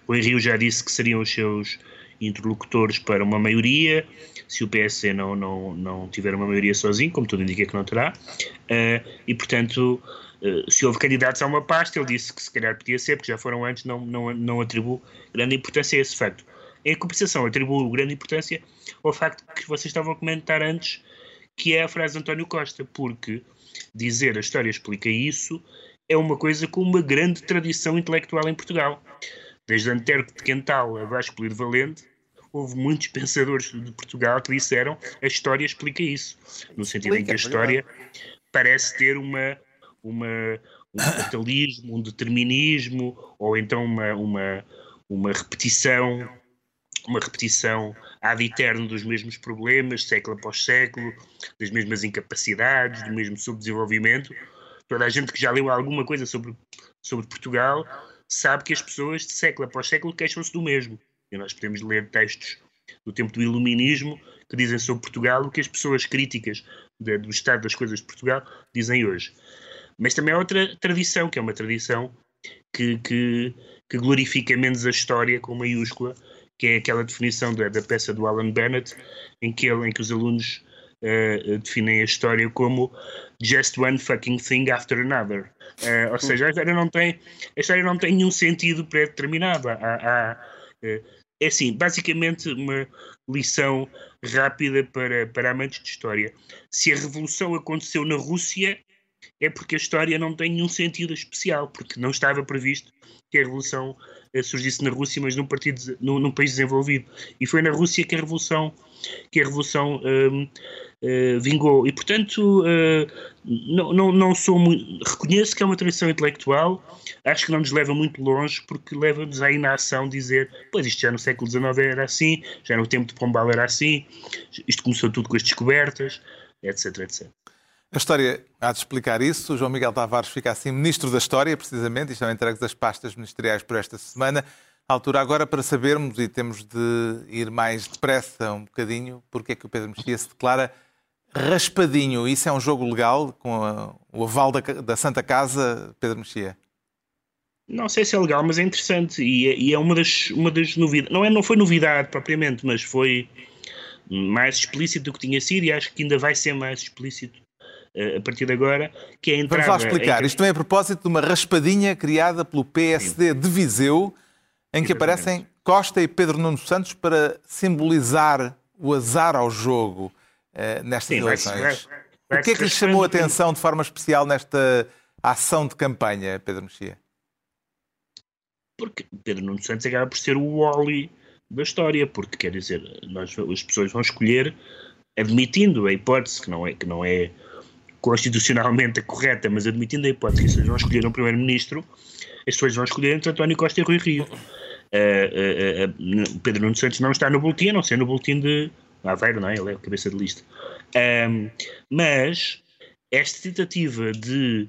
o Rio já disse que seriam os seus interlocutores para uma maioria, se o PSD não, não, não tiver uma maioria sozinho, como tudo indica que não terá, eh, e portanto, eh, se houve candidatos a uma pasta, ele disse que se calhar podia ser, porque já foram antes, não, não, não atribuo grande importância a esse facto. Em compensação, atribuo grande importância ao facto que vocês estavam a comentar antes, que é a frase de António Costa, porque dizer a história explica isso é uma coisa com uma grande tradição intelectual em Portugal. Desde Anterco de Quental a Vasco Lido Valente, houve muitos pensadores de Portugal que disseram a história explica isso. No sentido em que a história parece ter uma, uma, um fatalismo, um determinismo, ou então uma, uma, uma repetição, uma repetição ad eterno dos mesmos problemas, século após século, das mesmas incapacidades, do mesmo subdesenvolvimento. Toda a gente que já leu alguma coisa sobre, sobre Portugal sabe que as pessoas, de século após século, queixam-se do mesmo. E nós podemos ler textos do tempo do Iluminismo que dizem sobre Portugal o que as pessoas críticas da- do estado das coisas de Portugal dizem hoje. Mas também há outra tradição, que é uma tradição que, que, que glorifica menos a história com maiúscula, que é aquela definição da, da peça do Alan Bennett, em que, ele, em que os alunos eh, definem a história como just one fucking thing after another. Eh, ou seja, a história não tem, a história não tem nenhum sentido pré-determinado. Há, há, eh, é assim, basicamente uma lição rápida para, para amantes de história. Se a revolução aconteceu na Rússia, é porque a história não tem nenhum sentido especial, porque não estava previsto que a revolução eh, surgisse na Rússia, mas num, partido, num, num país desenvolvido. E foi na Rússia que a revolução, que a revolução eh, vingou. E, portanto, eh, não, não, não sou muito. Reconheço que é uma tradição intelectual, acho que não nos leva muito longe, porque leva-nos à inação dizer: pois isto já no século XIX era assim, já no tempo de Pombal era assim, isto começou tudo com as descobertas, etc, etc. A história há de explicar isso. O João Miguel Tavares fica assim Ministro da História, precisamente, e estão entregues as pastas ministeriais por esta semana. A altura agora para sabermos, e temos de ir mais depressa um bocadinho, porque é que o Pedro Mexia se declara raspadinho. Isso é um jogo legal, com a- o aval da, da Santa Casa, Pedro Mexia? Não sei se é legal, mas é interessante e é, e é uma, das, uma das novidades. Não, é, não foi novidade propriamente, mas foi, mais explícito do que tinha sido e acho que ainda vai ser mais explícito uh, a partir de agora, que é a entrada... Vamos lá explicar. Em... Isto é a propósito de uma raspadinha criada pelo PSD Sim. de Viseu, em que aparecem Costa e Pedro Nuno Santos para simbolizar o azar ao jogo uh, nestas Sim, eleições. Vai, vai, vai, o que é que lhe chamou a atenção de forma especial nesta ação de campanha, Pedro Mexia? Porque Pedro Nuno Santos acaba por ser o Wally da história, porque quer dizer, nós, as pessoas vão escolher, admitindo a hipótese que não é, que não é constitucionalmente correta, mas admitindo a hipótese que as pessoas vão escolher um primeiro-ministro, as pessoas vão escolher entre António Costa e Rui Rio. Uh, uh, uh, Pedro Nuno Santos não está no boletim, a não ser no boletim de Aveiro, não é? Ele é a cabeça de lista. Um, mas esta tentativa de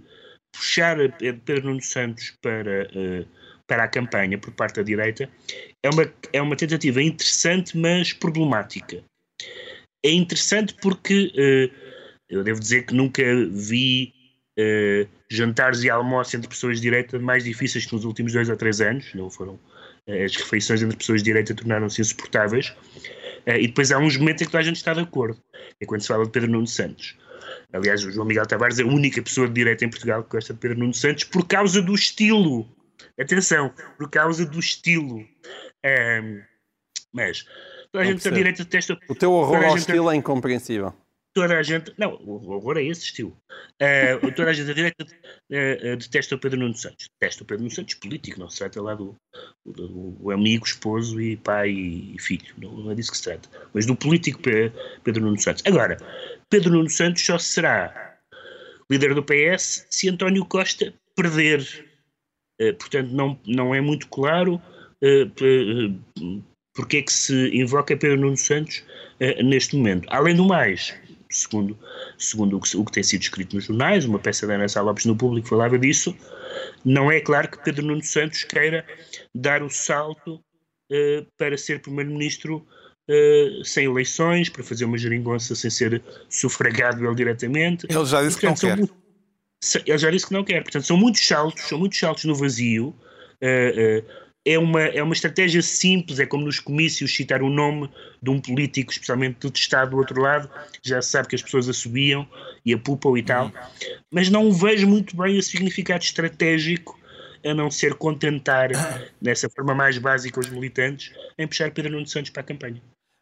puxar Pedro Nuno Santos para, uh, para a campanha por parte da direita é uma, é uma tentativa interessante, mas problemática. É interessante porque uh, eu devo dizer que nunca vi uh, jantares e almoços entre pessoas de direita mais difíceis que nos últimos dois ou três anos. Não foram as refeições entre pessoas de direita tornaram-se insuportáveis. e depois há uns momentos em que toda a gente está de acordo. É quando se fala de Pedro Nuno Santos. Aliás, o João Miguel Tavares é a única pessoa de direita em Portugal que gosta de Pedro Nuno Santos por causa do estilo. Atenção, por causa do estilo. Um, mas toda a gente da direita detesta. O teu horror ao estilo é incompreensível. Toda a gente. Não, o horror é esse estilo. Uh, toda a gente da direita uh, detesta o Pedro Nuno Santos. Detesta o Pedro Nuno Santos político, não se trata lá do, do, do amigo, esposo e pai e filho. Não, não, é disso que se trata. Mas do político Pedro Nuno Santos. Agora, Pedro Nuno Santos só será líder do PS se António Costa perder. Uh, portanto, não, não é muito claro uh, porque é que se invoca Pedro Nuno Santos uh, neste momento. Além do mais, segundo, segundo o, que, o que tem sido escrito nos jornais, uma peça da Ana Sá Lopes no público falava disso, não é claro que Pedro Nuno Santos queira dar o salto para ser Primeiro-Ministro uh, sem eleições, para fazer uma geringonça sem ser sufragado ele diretamente. Ele já disse portanto, que não quer. Muito, ele já disse que não quer. Portanto, são muitos saltos, são muitos saltos no vazio. Uh, uh, é uma, é uma estratégia simples, é como nos comícios citar o nome de um político especialmente detestado do outro lado, já se sabe que as pessoas a subiam e a pupam e tal, mas não vejo muito bem o significado estratégico a não ser contentar, dessa forma mais básica, os militantes em puxar Pedro Nuno Santos para a campanha.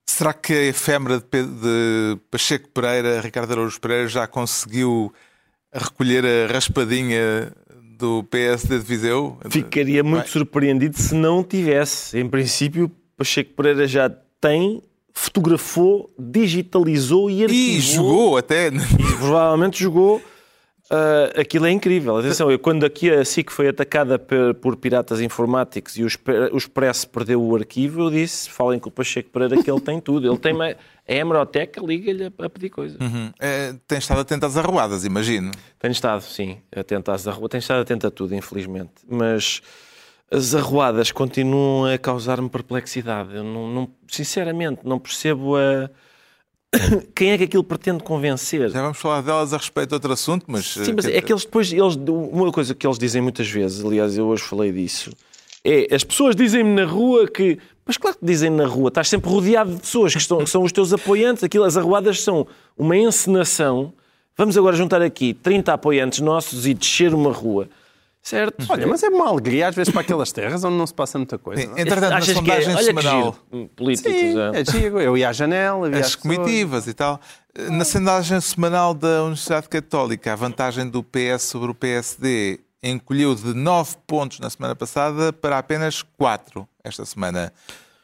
Será que a efêmera de, de Pacheco Pereira, Ricardo Araújo Pereira, já conseguiu recolher a raspadinha do PSD de Viseu? Ficaria muito Bem. surpreendido se não tivesse. Em princípio, Pacheco Pereira já tem, fotografou, digitalizou e arquivou. E jogou até. E provavelmente jogou Uh, aquilo é incrível. Atenção, eu, quando aqui a SIC foi atacada por, por piratas informáticos e o, o Expresso perdeu o arquivo, eu disse: falem com o Pacheco Pereira que ele tem tudo. Ele tem uma, a hemeroteca, liga-lhe a, a, pedir coisas. Uhum. É, tem estado atento às arruadas, imagino. Tenho estado, sim, atento às arruadas. Tenho estado atento a tudo, infelizmente. Mas as arruadas continuam a causar-me perplexidade. Eu não, não, sinceramente, não percebo a quem é que aquilo pretende convencer? Já vamos falar delas a respeito de outro assunto, mas. Sim, mas é que eles depois. Eles, uma coisa que eles dizem muitas vezes, aliás, eu hoje falei disso, é as pessoas dizem-me na rua que. Mas claro que dizem na rua, estás sempre rodeado de pessoas que, estão, que são os teus apoiantes, aquilo, as arruadas são uma encenação. Vamos agora juntar aqui 30 apoiantes nossos e descer uma rua. Certo. Olha, mas é uma alegria às vezes para aquelas terras onde não se passa muita coisa. Sim, entretanto, na sondagem é, semanal. Políticos, Sim, é. é giro. Eu ia à janela, as, as comitivas e tal. Na sondagem semanal da Universidade Católica, a vantagem do PS sobre o PSD encolheu de 9 pontos na semana passada para apenas 4 esta semana.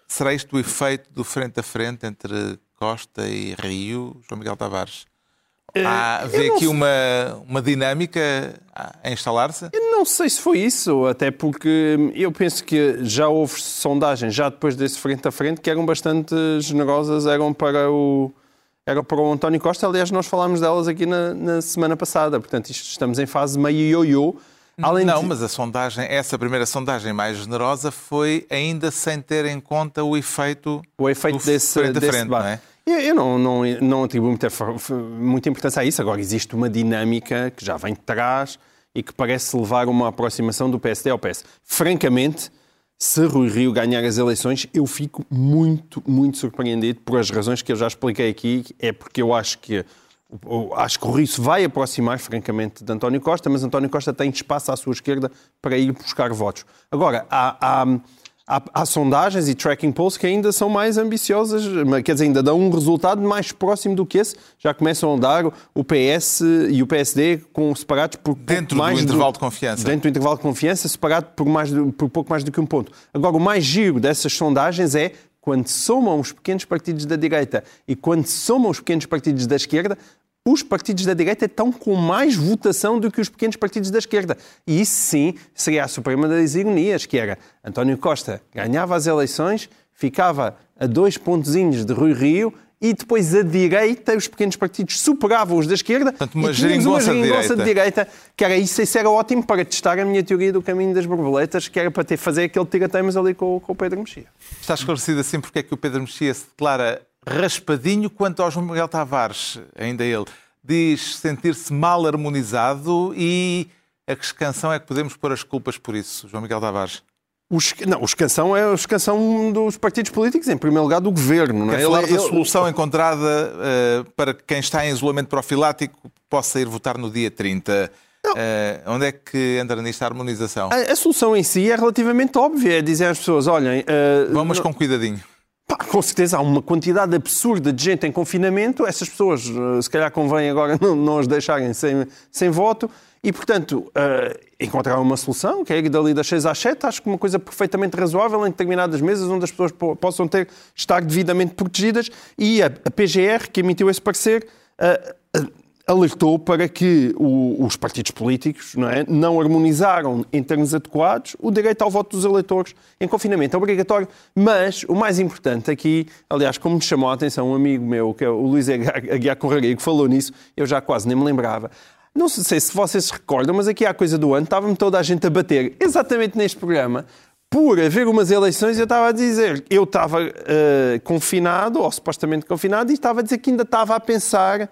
Será isto o efeito do frente a frente entre Costa e Rio, João Miguel Tavares? Há, vê aqui uma, uma dinâmica a instalar-se? Eu não sei se foi isso, até porque eu penso que já houve sondagens, já depois desse frente a frente, que eram bastante generosas, eram para o, era para o António Costa. Aliás, nós falámos delas aqui na, na semana passada. Portanto, isto, estamos em fase meio ioiô. Além não, de... mas a sondagem, essa primeira sondagem mais generosa foi ainda sem ter em conta o efeito, o efeito desse, frente desse frente, debate. Não é? Eu não, não, não atribuo muita, muita importância a isso. Agora, existe uma dinâmica que já vem de trás e que parece levar uma aproximação do PSD ao PS. Francamente, se Rui Rio ganhar as eleições, eu fico muito, muito surpreendido por as razões que eu já expliquei aqui. É porque eu acho que eu acho que o Rio se vai aproximar, francamente, de António Costa, mas António Costa tem espaço à sua esquerda para ir buscar votos. Agora, há, há há, há, sondagens e tracking polls que ainda são mais ambiciosas, quer dizer, ainda dão um resultado mais próximo do que esse. Já começam a dar o PS e o PSD com, separados por dentro mais do intervalo de confiança. Dentro do intervalo de confiança, separado por, mais, por pouco mais do que um ponto. Agora, o mais giro dessas sondagens é quando somam os pequenos partidos da direita e quando somam os pequenos partidos da esquerda, os partidos da direita estão com mais votação do que os pequenos partidos da esquerda. E isso sim seria a suprema das ironias, que era António Costa ganhava as eleições, ficava a dois pontozinhos de Rui Rio e depois a direita, os pequenos partidos superavam os da esquerda Portanto, uma e geringonça, uma geringonça de, de direita. Que era isso, isso era ótimo para testar a minha teoria do caminho das borboletas, que era para ter, fazer aquele tira-teimas ali com, com o Pedro Mexia. Está esclarecido assim porque é que o Pedro Mexia se declara raspadinho quanto ao João Miguel Tavares, ainda ele, diz sentir-se mal harmonizado e a que canção é que podemos pôr as culpas por isso, João Miguel Tavares? Os, não, os canção é os canção dos partidos políticos, em primeiro lugar do governo. Não é? Quer falar ele, da solução ele... encontrada uh, para que quem está em isolamento profilático possa ir votar no dia 30. Uh, onde é que entra nisto a harmonização? A, a, solução em si é relativamente óbvia, é dizer às pessoas, olhem... Uh, Vamos não... com cuidadinho. Pá, com certeza há uma quantidade absurda de gente em confinamento. Essas pessoas, eh, se calhar, convém agora não, não as deixarem sem, sem voto. E, portanto, uh, encontrar uma solução, que é dali das 6 às 7, acho que uma coisa perfeitamente razoável em determinadas mesas onde as pessoas possam ter, estar devidamente protegidas. E a, a PGR, que emitiu esse parecer, uh, uh, alertou para que o, os partidos políticos não, é, não, harmonizaram em termos adequados o direito ao voto dos eleitores em confinamento. Obrigatório, mas o mais importante aqui, aliás, como me chamou a atenção um amigo meu, que é o Luís Aguiar Correia, que falou nisso, eu já quase nem me lembrava. Não sei se vocês se recordam, mas aqui há coisa do ano, estava-me toda a gente a bater exatamente neste programa, por haver umas eleições, eu estava a dizer, eu estava uh, confinado, ou supostamente confinado, e estava a dizer que ainda estava a pensar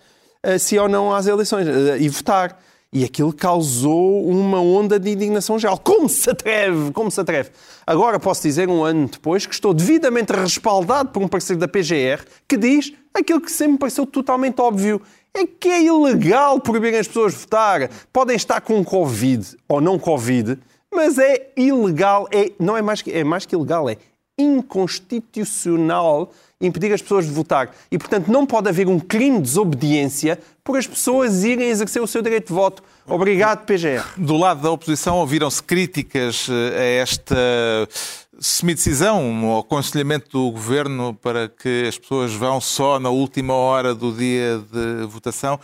se ou não às eleições uh, e votar. E aquilo causou uma onda de indignação geral. Como se atreve? Como se atreve? Agora posso dizer, um ano depois, que estou devidamente respaldado por um parceiro da PGR que diz aquilo que sempre me pareceu totalmente óbvio. É que é ilegal proibirem as pessoas de votar. Podem estar com Covid ou não Covid, mas é ilegal. É, não é mais, é mais que ilegal, é inconstitucional impedir as pessoas de votar. E, portanto, não pode haver um crime de desobediência por as pessoas irem exercer o seu direito de voto. Obrigado, PGR. Do lado da oposição ouviram-se críticas eh, a esta semi-decisão, o aconselhamento do governo para que as pessoas vão só na última hora do dia de votação.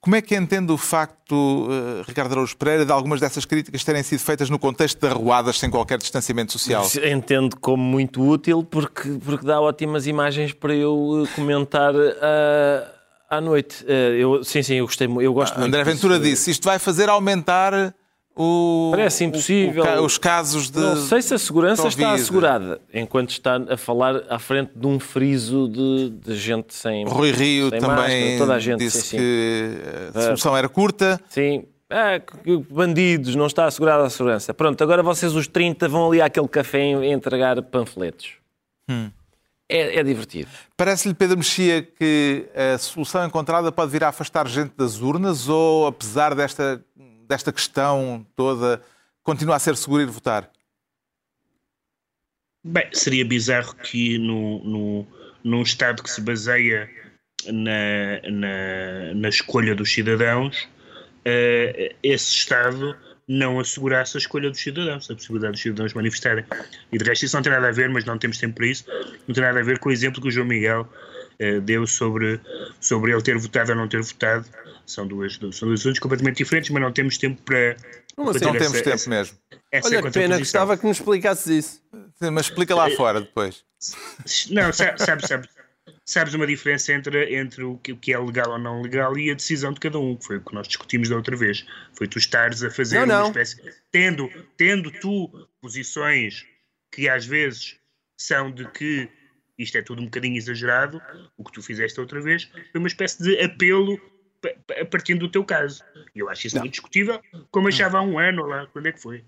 Como é que entende o facto, uh, Ricardo Araújo Pereira, de algumas dessas críticas terem sido feitas no contexto de arruadas sem qualquer distanciamento social? Entendo como muito útil porque, porque dá ótimas imagens para eu eh, comentar uh, à noite. Uh, eu, sim, sim, eu gostei eu gosto ah, muito. André Ventura disso. disse, isto vai fazer aumentar o, Parece impossível. O, o, os casos de. Não sei se a segurança está assegurada, enquanto está a falar à frente de um friso de, de gente sem. Rui Rio sem também máscara, disse que a solução era curta. Sim. Ah, bandidos, não está assegurada a segurança. Pronto, agora vocês, os 30, vão ali àquele café entregar panfletos. Hum. É, é, divertido. Parece-lhe, Pedro Mexia, que a solução encontrada pode vir a afastar gente das urnas ou, apesar desta desta questão toda continua a ser seguro ir votar? Bem, seria bizarro que no, no, num Estado que se baseia na, na, na escolha dos cidadãos, uh, esse Estado não assegurasse a escolha dos cidadãos, a possibilidade dos cidadãos manifestarem. E de resto isso não tem nada a ver, mas não temos tempo para isso, não tem nada a ver com o exemplo que o João Miguel deu sobre, sobre ele ter votado ou não ter votado são duas, são duas assuntos completamente diferentes, mas não temos tempo para. Como assim não essa, temos tempo essa, mesmo? Essa Olha, que pena, gostava que nos explicasses isso. Sim, mas explica lá fora depois. Não, sabe, sabe, sabe, sabes uma diferença entre, entre o que é legal ou não legal e a decisão de cada um, que foi o que nós discutimos da outra vez. Foi tu estares a fazer não, não. uma espécie. Tendo, tendo tu posições que às vezes são de que isto é tudo um bocadinho exagerado, o que tu fizeste outra vez, foi uma espécie de apelo a partir do teu caso. E eu acho isso não. muito discutível, como achava há um ano lá, quando é que foi?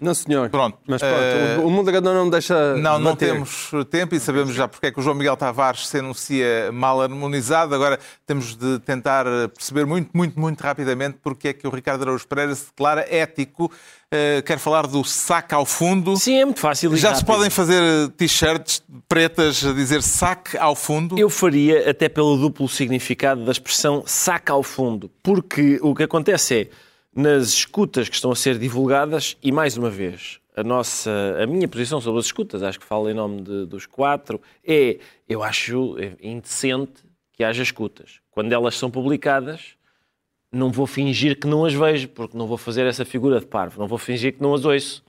Não, senhor. Pronto. Mas pronto, Eh, o- moderador não deixa. Não, não bater. temos tempo e sabemos já porque é que o João Miguel Tavares se anuncia mal harmonizado. Agora temos de tentar perceber muito, muito, muito rapidamente porque é que o Ricardo Araújo Pereira se declara ético. Eh, quer falar do saque ao fundo. Sim, é muito fácil. Já se rápido. podem fazer t-shirts pretas a dizer saque ao fundo? Eu faria até pelo duplo significado da expressão saca ao fundo, porque o que acontece é, nas escutas que estão a ser divulgadas, e mais uma vez, a, nossa, a minha posição sobre as escutas, acho que falo em nome de- dos quatro, é, eu acho indecente que haja escutas. Quando elas são publicadas, não vou fingir que não as vejo, porque não vou fazer essa figura de parvo, não vou fingir que não as ouço,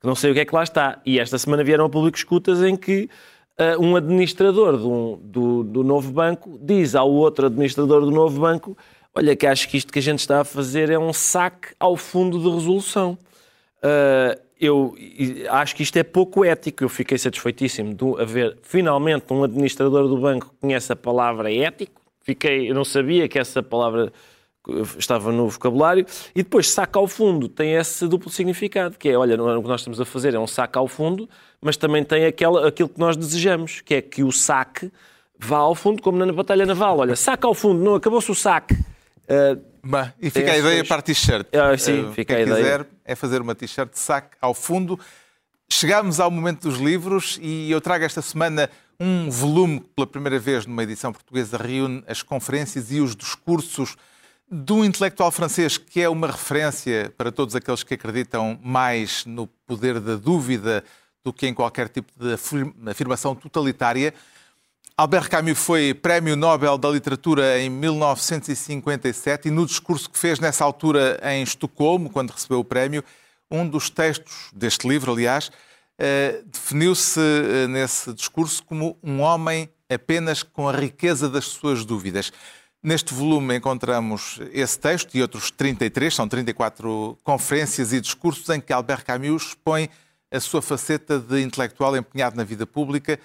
que não sei o que é que lá está. E esta semana vieram a público escutas em que ah, um administrador um- do, do novo banco diz ao outro administrador do novo banco: Olha, que acho que isto que a gente está a fazer é um saque ao fundo de resolução. Ah, eu acho que isto é pouco ético. Eu fiquei satisfeitíssimo de haver finalmente um administrador do banco que conhece a palavra ético. Fiquei, eu não sabia que essa palavra estava no vocabulário, e depois saca ao fundo tem esse duplo significado, que é, olha, é o que nós estamos a fazer é um saque ao fundo, mas também tem aquela, aquilo que nós desejamos, que é que o saque vá ao fundo, como na batalha naval. Olha, saca ao fundo, não, acabou-se o saque. Ah, Bem, e fica a ideia esses- para a t-shirt. Ah, sim, Eh, fica quem a ideia. quiser é fazer uma t-shirt de saque ao fundo. Chegámos ao momento dos livros e eu trago esta semana um volume que pela primeira vez numa edição portuguesa reúne as conferências e os discursos de um intelectual francês que é uma referência para todos aqueles que acreditam mais no poder da dúvida do que em qualquer tipo de afir- afirmação totalitária. Albert Camus foi Prémio Nobel da Literatura em 1957 e no discurso que fez nessa altura em Estocolmo, quando recebeu o prémio, um dos textos deste livro, aliás, eh, definiu-se eh, nesse discurso como um homem apenas com a riqueza das suas dúvidas. Neste volume encontramos esse texto e outros 33, são 34 conferências e discursos em que Albert Camus expõe a sua faceta de intelectual empenhado na vida pública,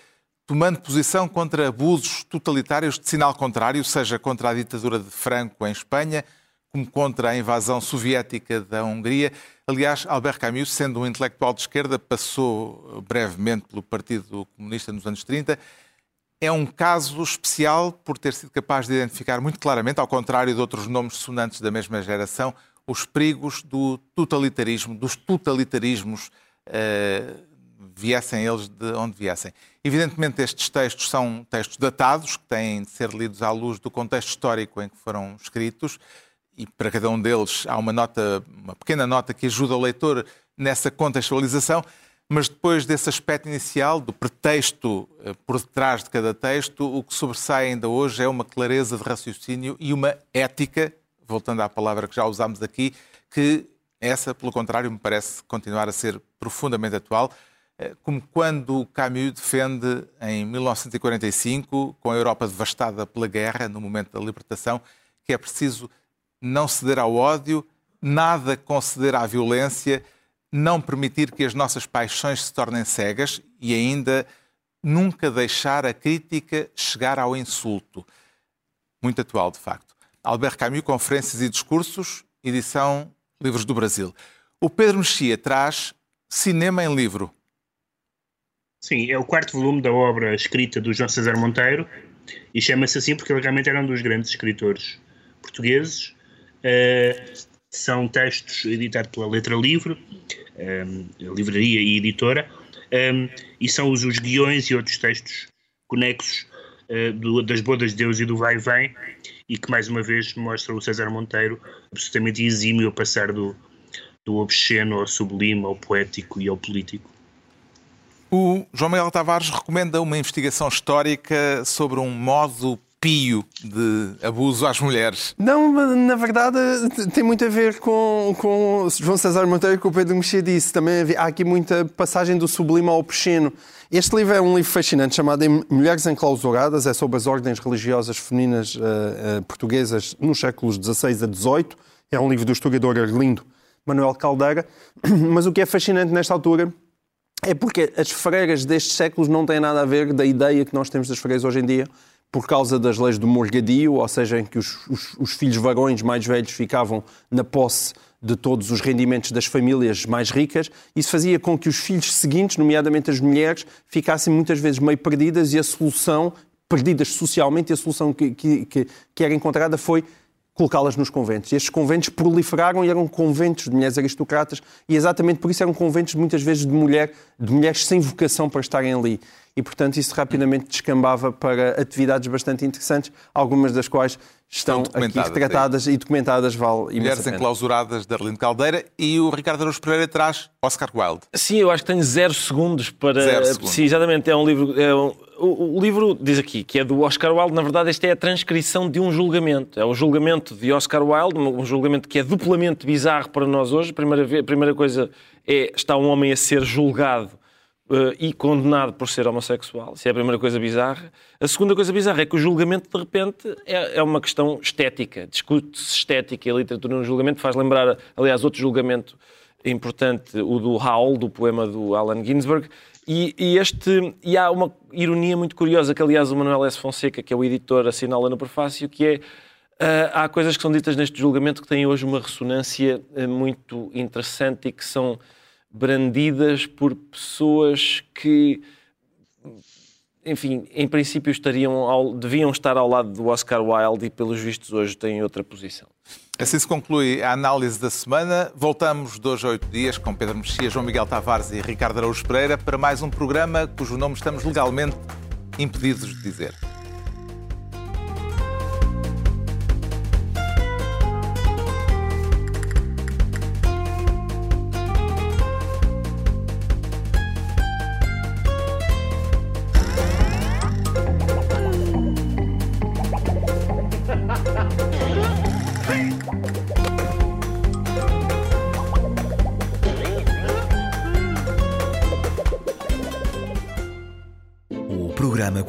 tomando posição contra abusos totalitários de sinal contrário, seja contra a ditadura de Franco em Espanha, como contra a invasão soviética da Hungria. Aliás, Albert Camus, sendo um intelectual de esquerda, passou brevemente pelo Partido Comunista nos anos 30. É um caso especial por ter sido capaz de identificar muito claramente, ao contrário de outros nomes sonantes da mesma geração, os perigos do totalitarismo, dos totalitarismos, eh, viessem eles de onde viessem. Evidentemente, estes textos são textos datados, que têm de ser lidos à luz do contexto histórico em que foram escritos, e para cada um deles há uma nota, uma pequena nota que ajuda o leitor nessa contextualização, mas depois desse aspecto inicial, do pretexto eh, por detrás de cada texto, o que sobressai ainda hoje é uma clareza de raciocínio e uma ética, voltando à palavra que já usámos aqui, que essa, pelo contrário, me parece continuar a ser profundamente atual, como quando Camus defende em 1945, com a Europa devastada pela guerra, no momento da libertação, que é preciso não ceder ao ódio, nada conceder à violência, não permitir que as nossas paixões se tornem cegas e ainda nunca deixar a crítica chegar ao insulto. Muito atual, de facto. Albert Camus, Conferências e Discursos, edição Livros do Brasil. O Pedro Mexia traz Cinema em Livro. Sim, é o quarto volume da obra escrita do João César Monteiro e chama-se assim porque ele realmente era um dos grandes escritores portugueses. Uh, são textos editados pela Letra Livre, um, livraria e editora, um, e são os, os guiões e outros textos conexos uh, do, das bodas de Deus e do vai e vem, e que mais uma vez mostra o César Monteiro absolutamente exímio a passar do, do obsceno ao sublime, ao poético e ao político. O João Miguel Tavares recomenda uma investigação histórica sobre um modo pio de abuso às mulheres. Não, na verdade tem muito a ver com, com João César Monteiro que o Pedro Mexia disse. Também há aqui muita passagem do sublime ao obsceno. Este livro é um livro fascinante chamado Mulheres Enclausuradas, é sobre as ordens religiosas femininas uh, uh, portuguesas nos séculos XVI a XVIII. É um livro do historiador Arlindo Manuel Caldeira. Mas o que é fascinante nesta altura é porque as freiras destes séculos não têm nada a ver da ideia que nós temos das freiras hoje em dia, por causa das leis do morgadio, ou seja, em que os, os, os filhos varões mais velhos ficavam na posse de todos os rendimentos das famílias mais ricas. Isso fazia com que os filhos seguintes, nomeadamente as mulheres, ficassem muitas vezes meio perdidas e a solução, perdidas socialmente, e a solução que, que, que, que era encontrada foi colocá-las nos conventos. E estes conventos proliferaram e eram conventos de mulheres aristocratas e exatamente por isso eram conventos muitas vezes de, mulher, de mulheres sem vocação para estarem ali. E, portanto, isso rapidamente descambava para atividades bastante interessantes, algumas das quais estão, aqui retratadas e documentadas. Vale Mulheres enclausuradas de Arlindo Caldeira e o Ricardo Araújo Pereira traz Oscar Wilde. Sim, eu acho que tenho zero segundos para... Zero segundos. Sim, exatamente. É um livro... É um... O, o livro diz aqui que é do Oscar Wilde. Na verdade, esta é a transcrição de um julgamento. É o julgamento de Oscar Wilde, um julgamento que é duplamente bizarro para nós hoje. A primeira, a primeira coisa é está um homem a ser julgado uh, e condenado por ser homossexual. Isso é a primeira coisa bizarra. A segunda coisa bizarra é que o julgamento, de repente, é, é uma questão estética. Discute-se estética e a literatura no julgamento. Faz lembrar, aliás, outro julgamento importante, o do Howl, do poema do Allen Ginsberg. E, e, este, e há uma ironia muito curiosa que, aliás, o Manuel S. Fonseca, que é o editor, assinala no prefácio, que é Uh, há coisas que são ditas neste julgamento que têm hoje uma ressonância uh, muito interessante e que são brandidas por pessoas que, enfim, em princípio estariam ao, deviam estar ao lado do Oscar Wilde e, pelos vistos, hoje têm outra posição. Assim se conclui a análise da semana. Voltamos dois a oito dias com Pedro Mexia, João Miguel Tavares e Ricardo Araújo Pereira para mais um programa cujo nome estamos legalmente impedidos de dizer.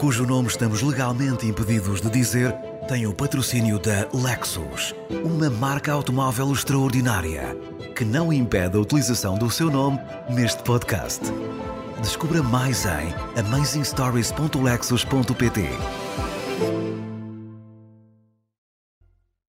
Cujo nome estamos legalmente impedidos de dizer tem o patrocínio da Lexus, uma marca automóvel extraordinária que não impede a utilização do seu nome neste podcast. Descubra mais em amazingstories.lexus.pt.